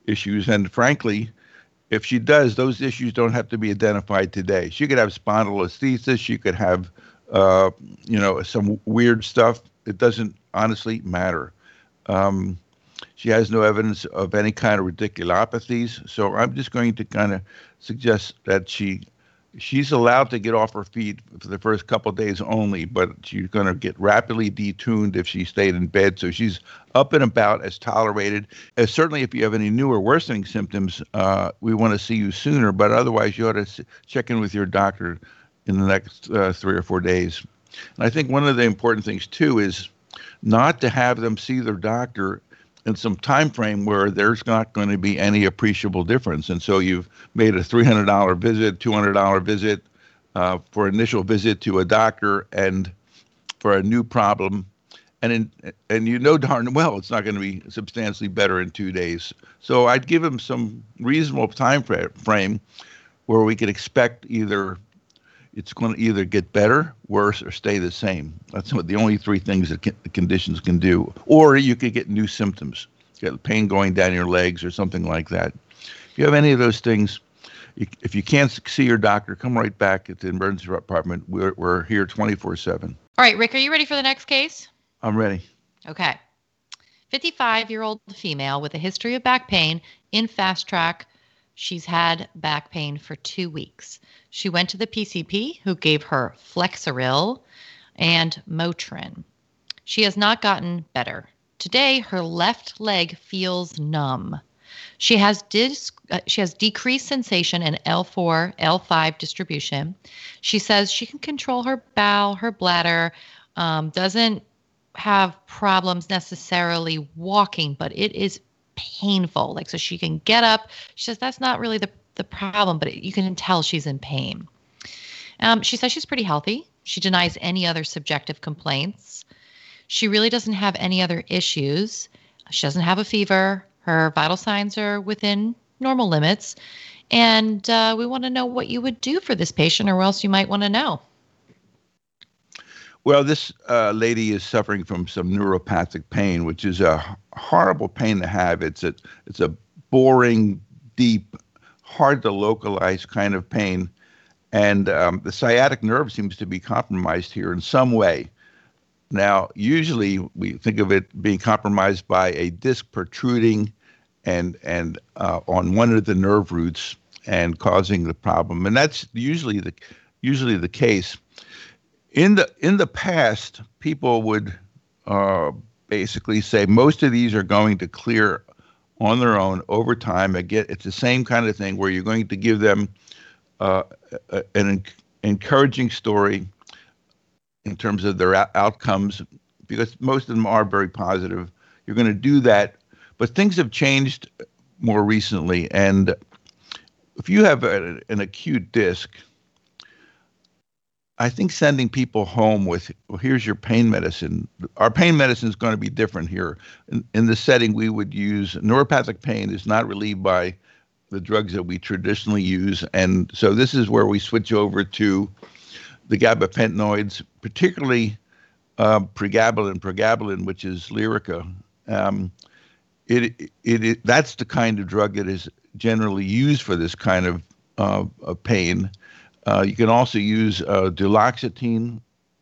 issues. And frankly, if she does, those issues don't have to be identified today. She could have spondylolisthesis. She could have, uh, you know, some weird stuff it doesn't honestly matter. Um, she has no evidence of any kind of radiculopathies. So I'm just going to kind of suggest that she she's allowed to get off her feet for the first couple days only, but she's going to get rapidly detuned if she stayed in bed. So she's up and about as tolerated. Uh, certainly, if you have any new or worsening symptoms, uh, we want to see you sooner. But otherwise, you ought to s- check in with your doctor in the next uh, three or four days. And I think one of the important things too is not to have them see their doctor in some time frame where there's not going to be any appreciable difference. And so you've made a $300 visit, $200 visit uh, for initial visit to a doctor and for a new problem. And in, and you know darn well it's not going to be substantially better in two days. So I'd give him some reasonable time frame where we could expect either it's going to either get better, worse, or stay the same. That's the only three things that can, the conditions can do. Or you could get new symptoms, get pain going down your legs or something like that. If you have any of those things, if you can't see your doctor, come right back at the emergency department. We're, we're here 24 7. All right, Rick, are you ready for the next case? I'm ready. Okay. 55 year old female with a history of back pain in fast track. She's had back pain for two weeks. She went to the PCP, who gave her Flexeril and Motrin. She has not gotten better. Today, her left leg feels numb. She has dis- uh, she has decreased sensation in L4, L5 distribution. She says she can control her bowel, her bladder, um, doesn't have problems necessarily walking, but it is painful. Like, so she can get up. She says that's not really the the problem, but you can tell she's in pain. Um, she says she's pretty healthy. She denies any other subjective complaints. She really doesn't have any other issues. She doesn't have a fever. Her vital signs are within normal limits. And uh, we want to know what you would do for this patient, or else you might want to know. Well, this uh, lady is suffering from some neuropathic pain, which is a horrible pain to have. It's a it's a boring, deep hard to localize kind of pain. And um, the sciatic nerve seems to be compromised here in some way. Now, usually we think of it being compromised by a disc protruding and and uh, on one of the nerve roots and causing the problem, and that's usually the usually the case. In the in the past, people would uh, basically say most of these are going to clear on their own over time. Again, it's the same kind of thing where you're going to give them uh, an encouraging story in terms of their outcomes because most of them are very positive. You're going to do that, but things have changed more recently. And if you have a, an acute disc, I think sending people home with, well, here's your pain medicine. Our pain medicine is going to be different here. In, in the setting we would use, neuropathic pain is not relieved by the drugs that we traditionally use. And so this is where we switch over to the gabapentinoids, particularly uh, pregabalin, pregabalin, which is Lyrica. Um, it, it, it, that's the kind of drug that is generally used for this kind of, uh, of pain. Uh, you can also use uh, duloxetine,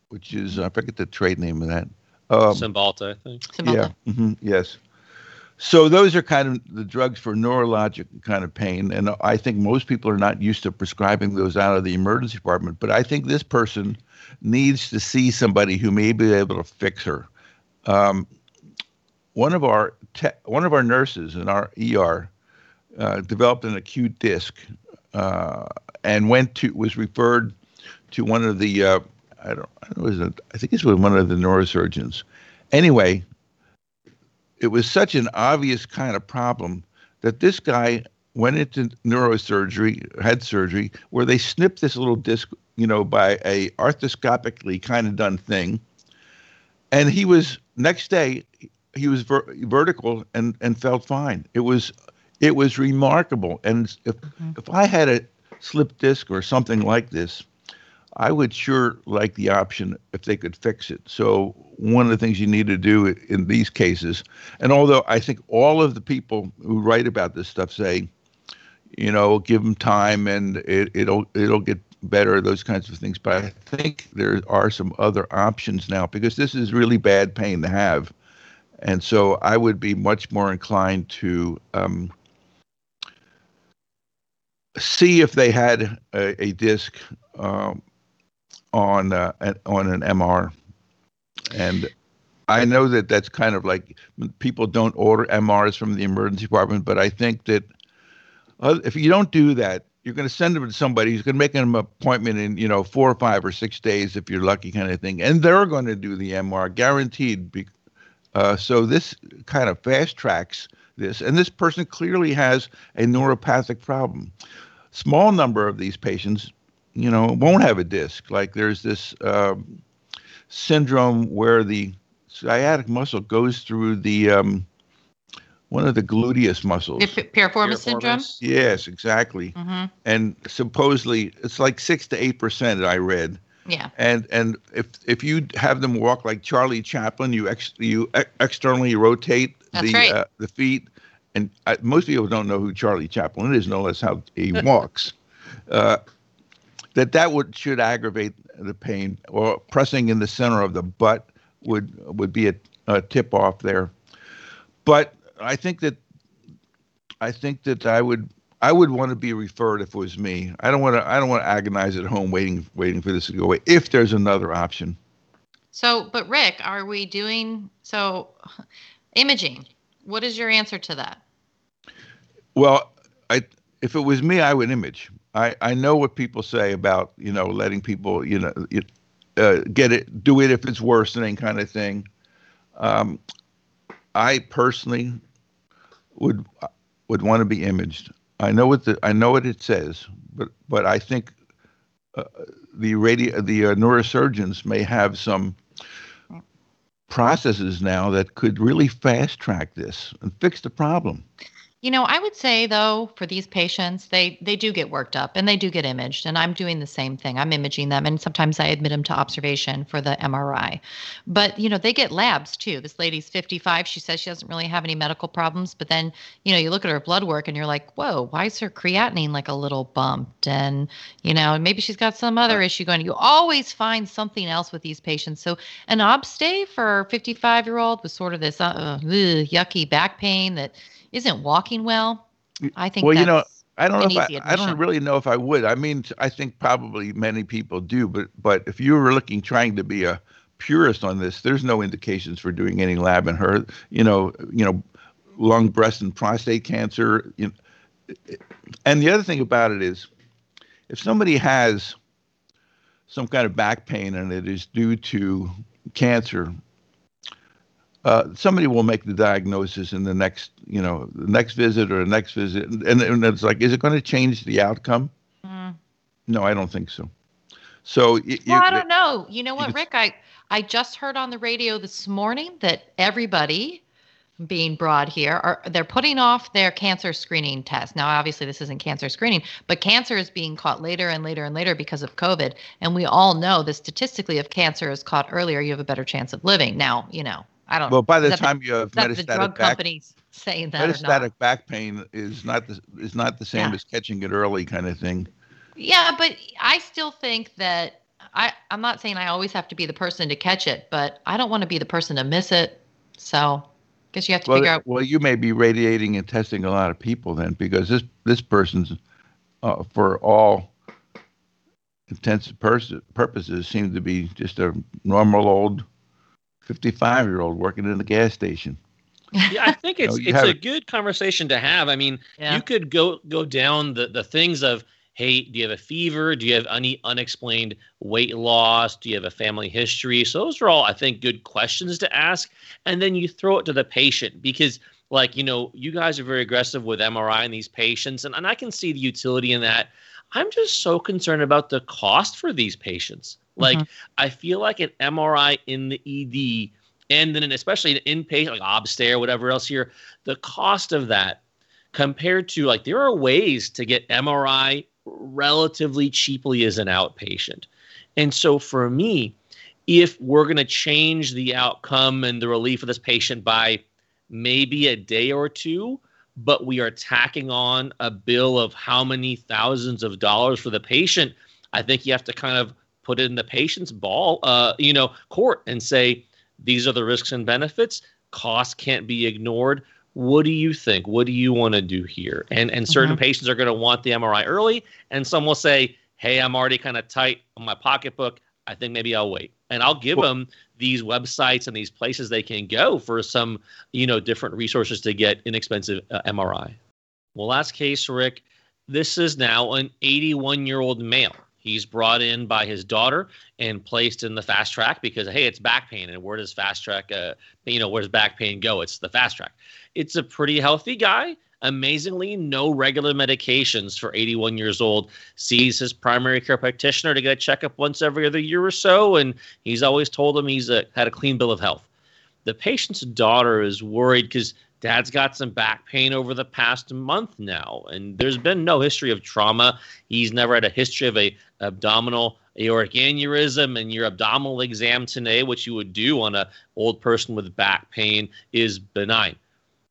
which is I forget the trade name of that. Um, Cymbalta, I think. Cymbalta. Yeah. Mm-hmm, yes. So those are kind of the drugs for neurologic kind of pain, and I think most people are not used to prescribing those out of the emergency department. But I think this person needs to see somebody who may be able to fix her. Um, one of our te- one of our nurses in our ER uh, developed an acute disc uh, and went to was referred to one of the uh, I don't I don't know, I think it was one of the neurosurgeons. Anyway, it was such an obvious kind of problem that this guy went into neurosurgery, had surgery, where they snipped this little disc, you know, by a arthroscopically kind of done thing. And he was next day, he was ver- vertical and and felt fine. It was it was remarkable. And if mm-hmm. if I had a slip disc or something like this, I would sure like the option if they could fix it. So one of the things you need to do in these cases, and although I think all of the people who write about this stuff say, you know, give them time and it, it'll it'll get better, those kinds of things. But I think there are some other options now because this is really bad pain to have. And so I would be much more inclined to um, see if they had a, a disc um, on uh, on an MR, and I know that that's kind of like people don't order MRs from the emergency department, but I think that uh, if you don't do that, you're going to send them to somebody who's going to make them an appointment in you know four or five or six days if you're lucky, kind of thing, and they're going to do the MR guaranteed. Uh, so this kind of fast tracks this, and this person clearly has a neuropathic problem. Small number of these patients, you know, won't have a disc. Like there's this um, syndrome where the sciatic muscle goes through the um, one of the gluteus muscles. Piriformis syndrome. Yes, exactly. Mm-hmm. And supposedly it's like six to eight percent. I read. Yeah. And and if if you have them walk like Charlie Chaplin, you ex, you ex- externally rotate That's the right. uh, the feet, and I, most people don't know who Charlie Chaplin is, no less how he walks. Uh, that that would should aggravate the pain, or pressing in the center of the butt would would be a, a tip off there. But I think that I think that I would I would want to be referred if it was me. I don't want to. I don't want to agonize at home waiting, waiting for this to go away. If there's another option. So, but Rick, are we doing so? Imaging. What is your answer to that? Well, I if it was me, I would image. I I know what people say about you know letting people you know uh, get it, do it if it's worse than any kind of thing. Um, I personally would would want to be imaged. I know what the I know what it says, but but I think uh, the radio the uh, neurosurgeons may have some processes now that could really fast track this and fix the problem. You know, I would say though, for these patients, they they do get worked up and they do get imaged, and I'm doing the same thing. I'm imaging them, and sometimes I admit them to observation for the MRI. But you know, they get labs too. This lady's 55. She says she doesn't really have any medical problems, but then you know, you look at her blood work and you're like, whoa, why is her creatinine like a little bumped? And you know, maybe she's got some other issue going. You always find something else with these patients. So an obstay for 55 year old with sort of this uh, uh, yucky back pain that isn't walking well, I think. Well, you know, I don't know. If I, I don't really know if I would. I mean, I think probably many people do, but but if you were looking trying to be a purist on this, there's no indications for doing any lab in her. You know, you know, lung, breast, and prostate cancer. You know, and the other thing about it is, if somebody has some kind of back pain and it is due to cancer, uh, somebody will make the diagnosis in the next, you know, the next visit or the next visit, and, and it's like, is it going to change the outcome? Mm. No, I don't think so. So, well, you, I don't know. You know what, Rick? I I just heard on the radio this morning that everybody, being broad here, are they're putting off their cancer screening test. Now, obviously, this isn't cancer screening, but cancer is being caught later and later and later because of COVID. And we all know that statistically, if cancer is caught earlier, you have a better chance of living. Now, you know, I don't. Well, by the time the, you have metastatic the drug back, companies saying that metastatic back pain is not the is not the same yeah. as catching it early, kind of thing. Yeah, but I still think that I I'm not saying I always have to be the person to catch it, but I don't want to be the person to miss it. So, I guess you have to well, figure out. Well, you may be radiating and testing a lot of people then, because this this person's uh, for all intents pers- purposes seems to be just a normal old 55 year old working in the gas station. yeah, I think it's you know, it's a good conversation to have. I mean, yeah. you could go go down the, the things of, hey, do you have a fever? Do you have any unexplained weight loss? Do you have a family history? So those are all, I think, good questions to ask. And then you throw it to the patient because, like, you know, you guys are very aggressive with MRI in these patients, and, and I can see the utility in that. I'm just so concerned about the cost for these patients. Like mm-hmm. I feel like an MRI in the ED and then especially an inpatient like obstay or whatever else here, the cost of that compared to like there are ways to get MRI relatively cheaply as an outpatient. And so for me, if we're going to change the outcome and the relief of this patient by maybe a day or two, but we are tacking on a bill of how many thousands of dollars for the patient, I think you have to kind of put it in the patient's ball, uh, you know, court and say these are the risks and benefits. Cost can't be ignored. What do you think? What do you want to do here? And and certain mm-hmm. patients are going to want the MRI early, and some will say, "Hey, I'm already kind of tight on my pocketbook. I think maybe I'll wait." And I'll give well, them these websites and these places they can go for some, you know, different resources to get inexpensive uh, MRI. Well, last case, Rick. This is now an 81 year old male. He's brought in by his daughter and placed in the fast track because hey, it's back pain, and where does fast track, uh, you know, where does back pain go? It's the fast track. It's a pretty healthy guy. Amazingly, no regular medications for 81 years old. Sees his primary care practitioner to get a checkup once every other year or so, and he's always told him he's a, had a clean bill of health. The patient's daughter is worried because Dad's got some back pain over the past month now, and there's been no history of trauma. He's never had a history of a abdominal aortic aneurysm, and your abdominal exam today, which you would do on a old person with back pain, is benign.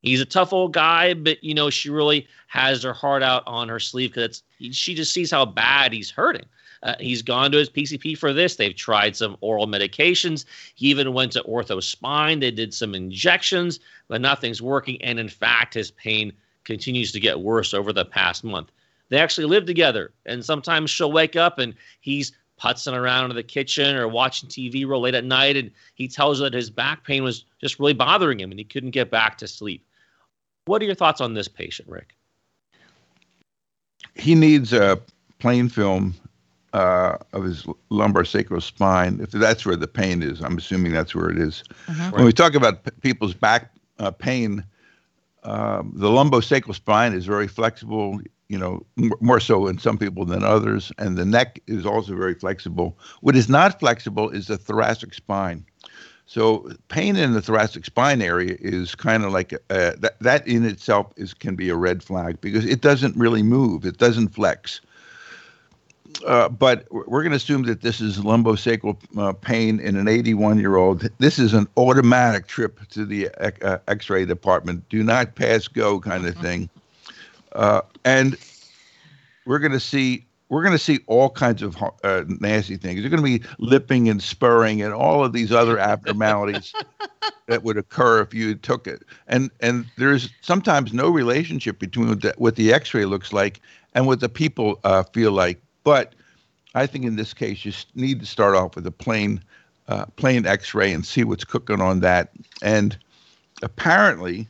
He's a tough old guy, but you know she really has her heart out on her sleeve because she just sees how bad he's hurting. Uh, he's gone to his PCP for this. They've tried some oral medications. He even went to ortho spine. They did some injections, but nothing's working. And in fact, his pain continues to get worse over the past month. They actually live together, and sometimes she'll wake up and he's putzing around in the kitchen or watching TV real late at night, and he tells her that his back pain was just really bothering him and he couldn't get back to sleep. What are your thoughts on this patient, Rick? He needs a plain film uh, of his lumbar sacral spine, if that's where the pain is, I'm assuming that's where it is. Uh-huh. When we talk about p- people's back uh, pain, um, the lumbosacral spine is very flexible, you know, m- more so in some people than others, and the neck is also very flexible. What is not flexible is the thoracic spine. So pain in the thoracic spine area is kind of like a, that. That in itself is can be a red flag because it doesn't really move. It doesn't flex. Uh, but we're going to assume that this is lumbosacral uh, pain in an 81 year old. This is an automatic trip to the uh, x ray department. Do not pass go kind of thing. Uh, and we're going to see. We're going to see all kinds of uh, nasty things. There's going to be lipping and spurring and all of these other abnormalities (laughs) that would occur if you took it. And and there's sometimes no relationship between what the, what the X-ray looks like and what the people feel like but I think in this case, you need to start off with a plain, uh, plain X-ray and see what's cooking on that. And apparently,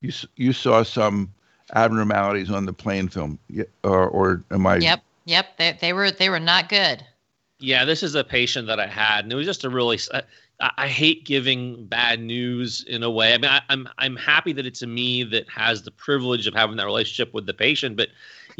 you you saw some abnormalities on the plain film, or, or am I? Yep, yep. They they were they were not good. Yeah, this is a patient that I had, and it was just a really. I, I hate giving bad news in a way. I mean, I, I'm I'm happy that it's a me that has the privilege of having that relationship with the patient, but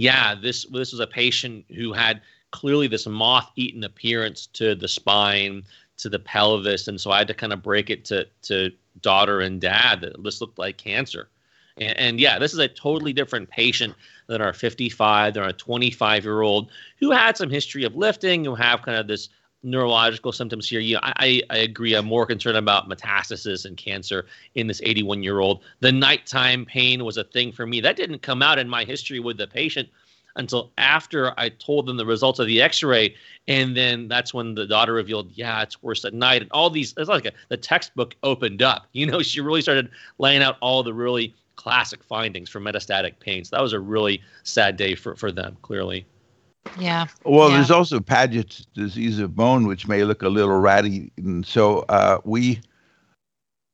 yeah, this this was a patient who had clearly this moth-eaten appearance to the spine, to the pelvis, and so I had to kind of break it to to daughter and dad that this looked like cancer. And, and yeah, this is a totally different patient than our 55, than our 25 year old who had some history of lifting, who have kind of this neurological symptoms here. Yeah, I, I agree. I'm more concerned about metastasis and cancer in this 81 year old. The nighttime pain was a thing for me. That didn't come out in my history with the patient until after I told them the results of the X-ray, and then that's when the daughter revealed, yeah, it's worse at night, and all these. It's like a, the textbook opened up. (laughs) You know, she really started laying out all the really classic findings for metastatic pain. So that was a really sad day for for them, clearly. Yeah. Well, yeah. there's also Paget's disease of bone, which may look a little ratty, and so uh, we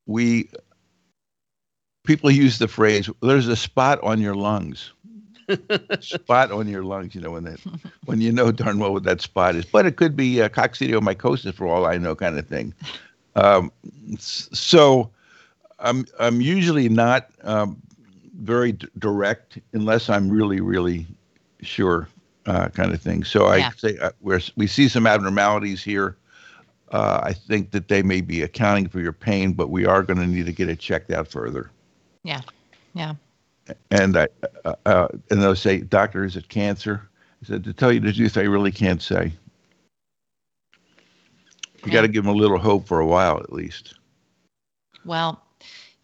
we people use the phrase "there's a spot on your lungs." (laughs) spot on your lungs, you know, when that when you know darn well what that spot is. But it could be uh, coccidiomycosis for all I know, kind of thing. Um, so I'm I'm usually not um, very d- direct unless I'm really really sure uh, kind of thing. So yeah. I say uh, we we see some abnormalities here. Uh, I think that they may be accounting for your pain, but we are going to need to get it checked out further. Yeah, yeah. And I uh, uh, and they'll say, "Doctor, is it cancer?" I said, "To tell you the truth, I really can't say. You got to give them a little hope for a while, at least." Well,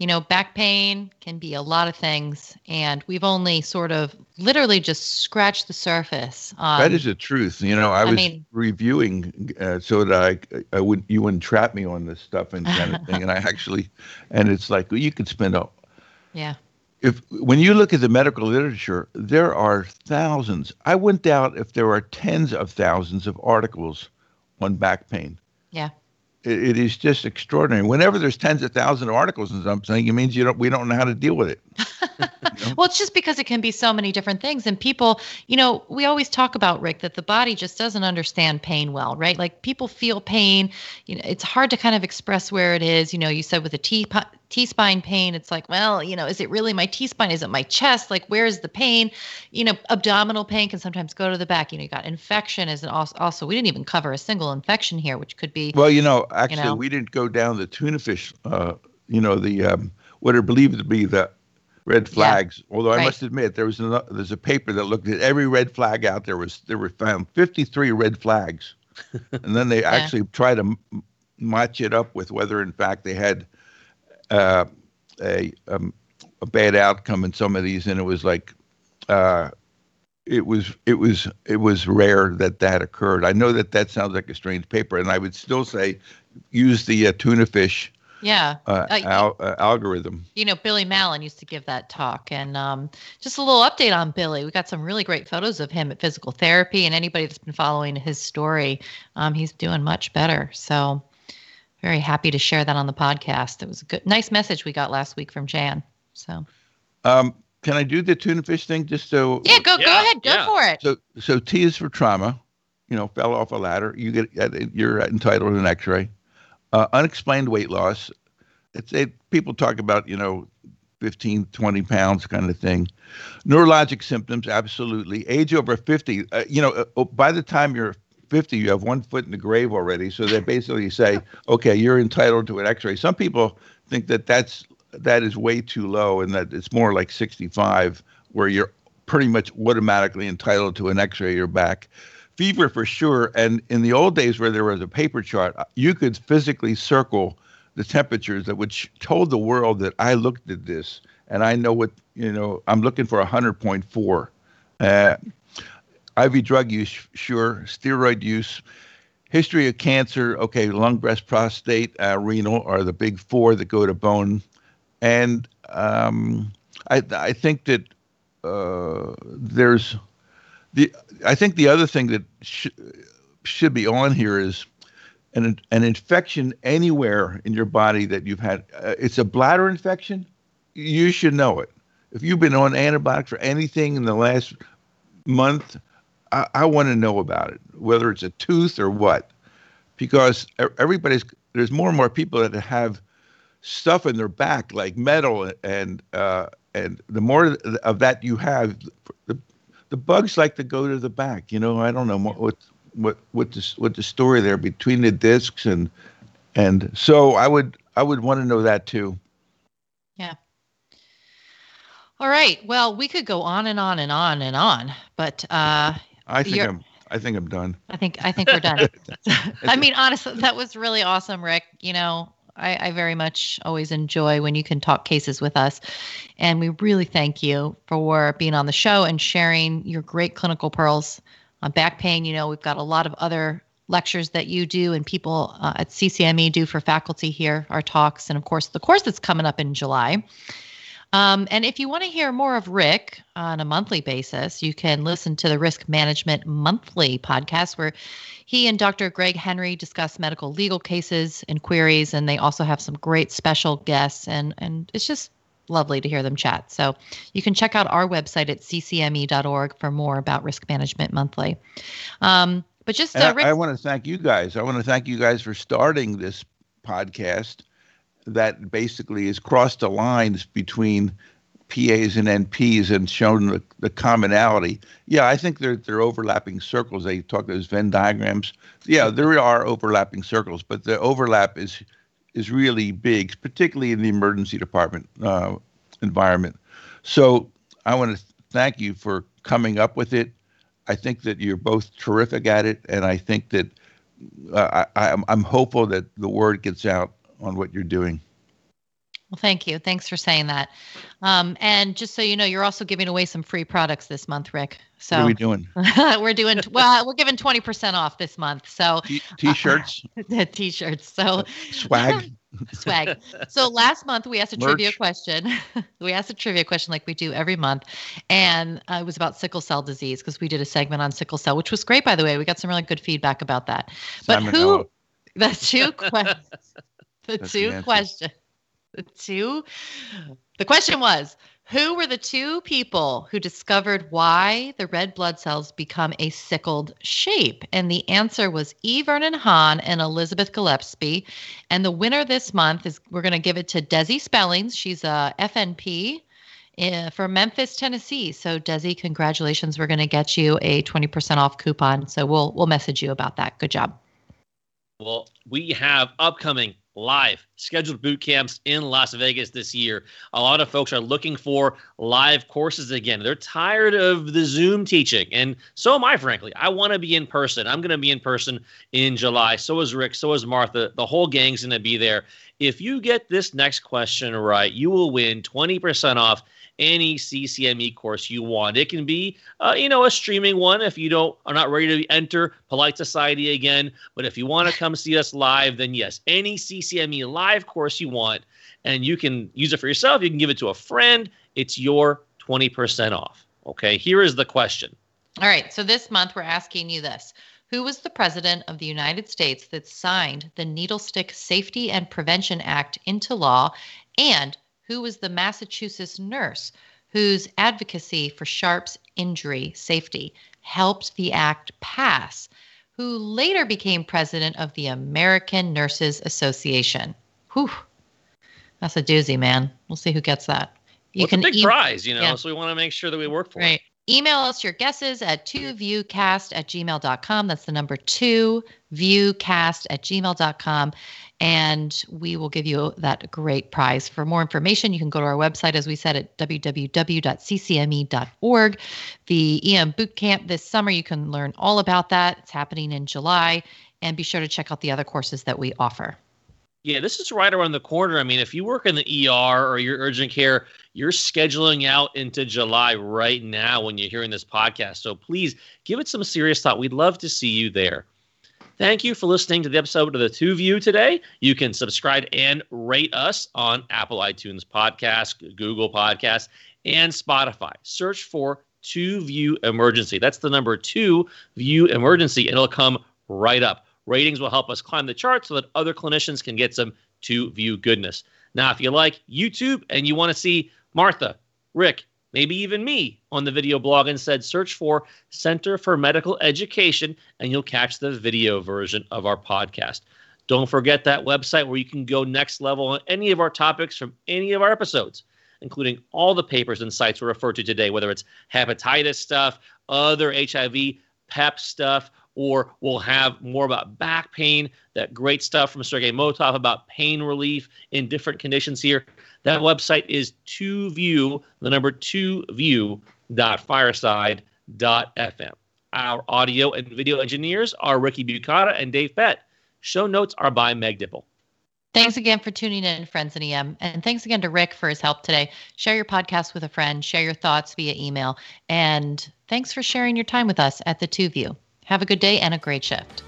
You know, back pain can be a lot of things, and we've only sort of literally just scratched the surface. Um, that is the truth. You know, I, I was mean, reviewing uh, so that I, I would you wouldn't trap me on this stuff and kind of thing, and I actually, and it's like well, you could spend a yeah if when you look at the medical literature, there are thousands. I wouldn't doubt if there are tens of thousands of articles on back pain. Yeah. It, it is just extraordinary. Whenever there's tens of thousands of articles on something, it means you don't we don't know how to deal with it. (laughs) you know? Well, it's just because it can be so many different things, and people, you know, we always talk about Rick that the body just doesn't understand pain well, right? Like people feel pain. You know, it's hard to kind of express where it is. You know, you said with a T T spine pain, it's like, well, you know, is it really my T spine? Is it my chest? Like, where's the pain? You know, abdominal pain can sometimes go to the back. You know, you got infection is an also, also we didn't even cover a single infection here, which could be. Well, you know, actually, you know, we didn't go down the tuna fish. Uh, you know, the um, what are believed to be the red flags. Yeah. Although I right. must admit, there was a, there's a paper that looked at every red flag out there. Was there were found 53 red flags, (laughs) and then they yeah. actually try to match it up with whether in fact they had uh, a um, a bad outcome in some of these, and it was like. Uh, it was it was it was rare that that occurred. I know that that sounds like a strange paper, and I would still say use the uh, tuna fish yeah uh, uh, al- uh, algorithm you know billy mallon used to give that talk and um, just a little update on billy we got some really great photos of him at physical therapy and anybody that's been following his story um, he's doing much better so very happy to share that on the podcast it was a good nice message we got last week from jan so um, can i do the tuna fish thing just so yeah go yeah, go ahead go yeah. for it so so t is for trauma you know fell off a ladder you get you're entitled to an x-ray uh, unexplained weight loss. It's it, people talk about you know 15, 20 pounds kind of thing. Neurologic symptoms, absolutely. Age over 50, uh, you know, uh, oh, by the time you're 50, you have one foot in the grave already. So they basically say, okay, you're entitled to an X-ray. Some people think that that's that is way too low, and that it's more like 65, where you're pretty much automatically entitled to an X-ray of your back fever for sure. And in the old days where there was a paper chart, you could physically circle the temperatures that which told the world that I looked at this and I know what, you know, I'm looking for 100.4. Uh, IV drug use, sure. Steroid use. History of cancer, okay, lung, breast, prostate, uh, renal are the big four that go to bone. And um, I, I think that uh, there's the I think the other thing that sh- should be on here is an an infection anywhere in your body that you've had. Uh, it's a bladder infection. You should know it. If you've been on antibiotics for anything in the last month, I, I want to know about it, whether it's a tooth or what, because everybody's there's more and more people that have stuff in their back like metal and uh, and the more of that you have, the the bugs like to go to the back. You know, I don't know what what what the what the story there between the discs and and so I would I would want to know that too. Yeah. All right. Well, we could go on and on and on and on, but uh, I think I'm I think I'm done. I think I think we're done. (laughs) (laughs) I mean, honestly, that was really awesome, Rick. You know, I, I, very much always enjoy when you can talk cases with us. And we really thank you for being on the show and sharing your great clinical pearls on back pain. You know, we've got a lot of other lectures that you do and people uh, at CCME do for faculty here, our talks, and of course, the course that's coming up in July. Um, and if you want to hear more of Rick on a monthly basis, you can listen to the Risk Management Monthly podcast, where he and Dr. Greg Henry discuss medical legal cases and queries, and they also have some great special guests, and and it's just lovely to hear them chat. So you can check out our website at ccme.org for more about Risk Management Monthly. Um, but just uh, Rick- I, I want to thank you guys. I want to thank you guys for starting this podcast that basically has crossed the lines between PAs and NPs and shown the, the commonality. Yeah, I think they're they're overlapping circles. They talk those Venn diagrams. Yeah, there are overlapping circles, but the overlap is is really big, particularly in the emergency department uh, environment. So I want to thank you for coming up with it. I think that you're both terrific at it, and I think that uh, I, I'm, I'm hopeful that the word gets out on what you're doing. Well, thank you. Thanks for saying that. Um, and just so you know, you're also giving away some free products this month, Rick. So what are we doing? (laughs) we're doing well. We're giving twenty percent off this month. So T- shirts uh, (laughs) t-shirts. So swag, (laughs) swag. So last month we asked a Merch. trivia question. we asked a trivia question like we do every month, and uh, it was about sickle cell disease because we did a segment on sickle cell, which was great by the way. We got some really good feedback about that. But who? The two questions. (laughs) The That's two questions the two. The question was Who were the two people who discovered why the red blood cells become a sickled shape? And the answer was E. Vernon Hahn and Elizabeth Gillespie. And the winner this month is we're going to give it to Desi Spellings. She's a FNP. Uh, for Memphis, Tennessee. So, Desi, congratulations. We're going to get you a 20% off coupon. So, we'll we'll message you about that. Good job. Well, we have upcoming live scheduled boot camps in Las Vegas this year. A lot of folks are looking for live courses again. They're tired of the Zoom teaching. And so am I, frankly. I want to be in person. I'm going to be in person in July. So is Rick. So is Martha. The whole gang's going to be there. If you get this next question right, you will win 20% off any CCME course you want. It can be, uh, you know, a streaming one if you don't are not ready to enter Polite Society again. But if you want to (laughs) come see us live, then yes, any CCME live course you want, and you can use it for yourself. You can give it to a friend. It's your 20% off. Okay, here is the question. All right, so this month we're asking you this. Who was the president of the United States that signed the Needle Stick Safety and Prevention Act into law? And who was the Massachusetts nurse whose advocacy for Sharp's injury safety helped the act pass, who later became president of the American Nurses Association. Whew. That's a doozy, man. We'll see who gets that. You well, can a big e- prize, you know, yeah. so we want to make sure that we work for right. it. Email us your guesses at 2viewcast at gmail.com. That's the number 2viewcast at gmail.com. And we will give you that great prize. For more information, you can go to our website, as we said, at www.ccme.org. The EM Bootcamp this summer, you can learn all about that. It's happening in July. And be sure to check out the other courses that we offer. Yeah, this is right around the corner. I mean, if you work in the ER or your urgent care, you're scheduling out into July right now when you're hearing this podcast. So please give it some serious thought. We'd love to see you there. Thank you for listening to the episode of the Two View today. You can subscribe and rate us on Apple iTunes Podcast, Google Podcast, and Spotify. Search for Two View Emergency. That's the number two View Emergency. And it'll come right up. Ratings will help us climb the charts so that other clinicians can get some two view goodness. Now, if you like YouTube and you want to see Martha, Rick, maybe even me on the video blog and said search for Center for Medical Education and you'll catch the video version of our podcast. Don't forget that website where you can go next level on any of our topics from any of our episodes, including all the papers and sites we referred to today, whether it's hepatitis stuff, other HIV, PEP stuff, or we'll have more about back pain, that great stuff from Sergey Motov about pain relief in different conditions here. That website is 2view, the number 2view.fireside.fm. Our audio and video engineers are Ricky Bukata and Dave Pett. Show notes are by Meg Dipple. Thanks again for tuning in, friends in EM. And thanks again to Rick for his help today. Share your podcast with a friend, share your thoughts via email. And thanks for sharing your time with us at the Two View. Have a good day and a great shift.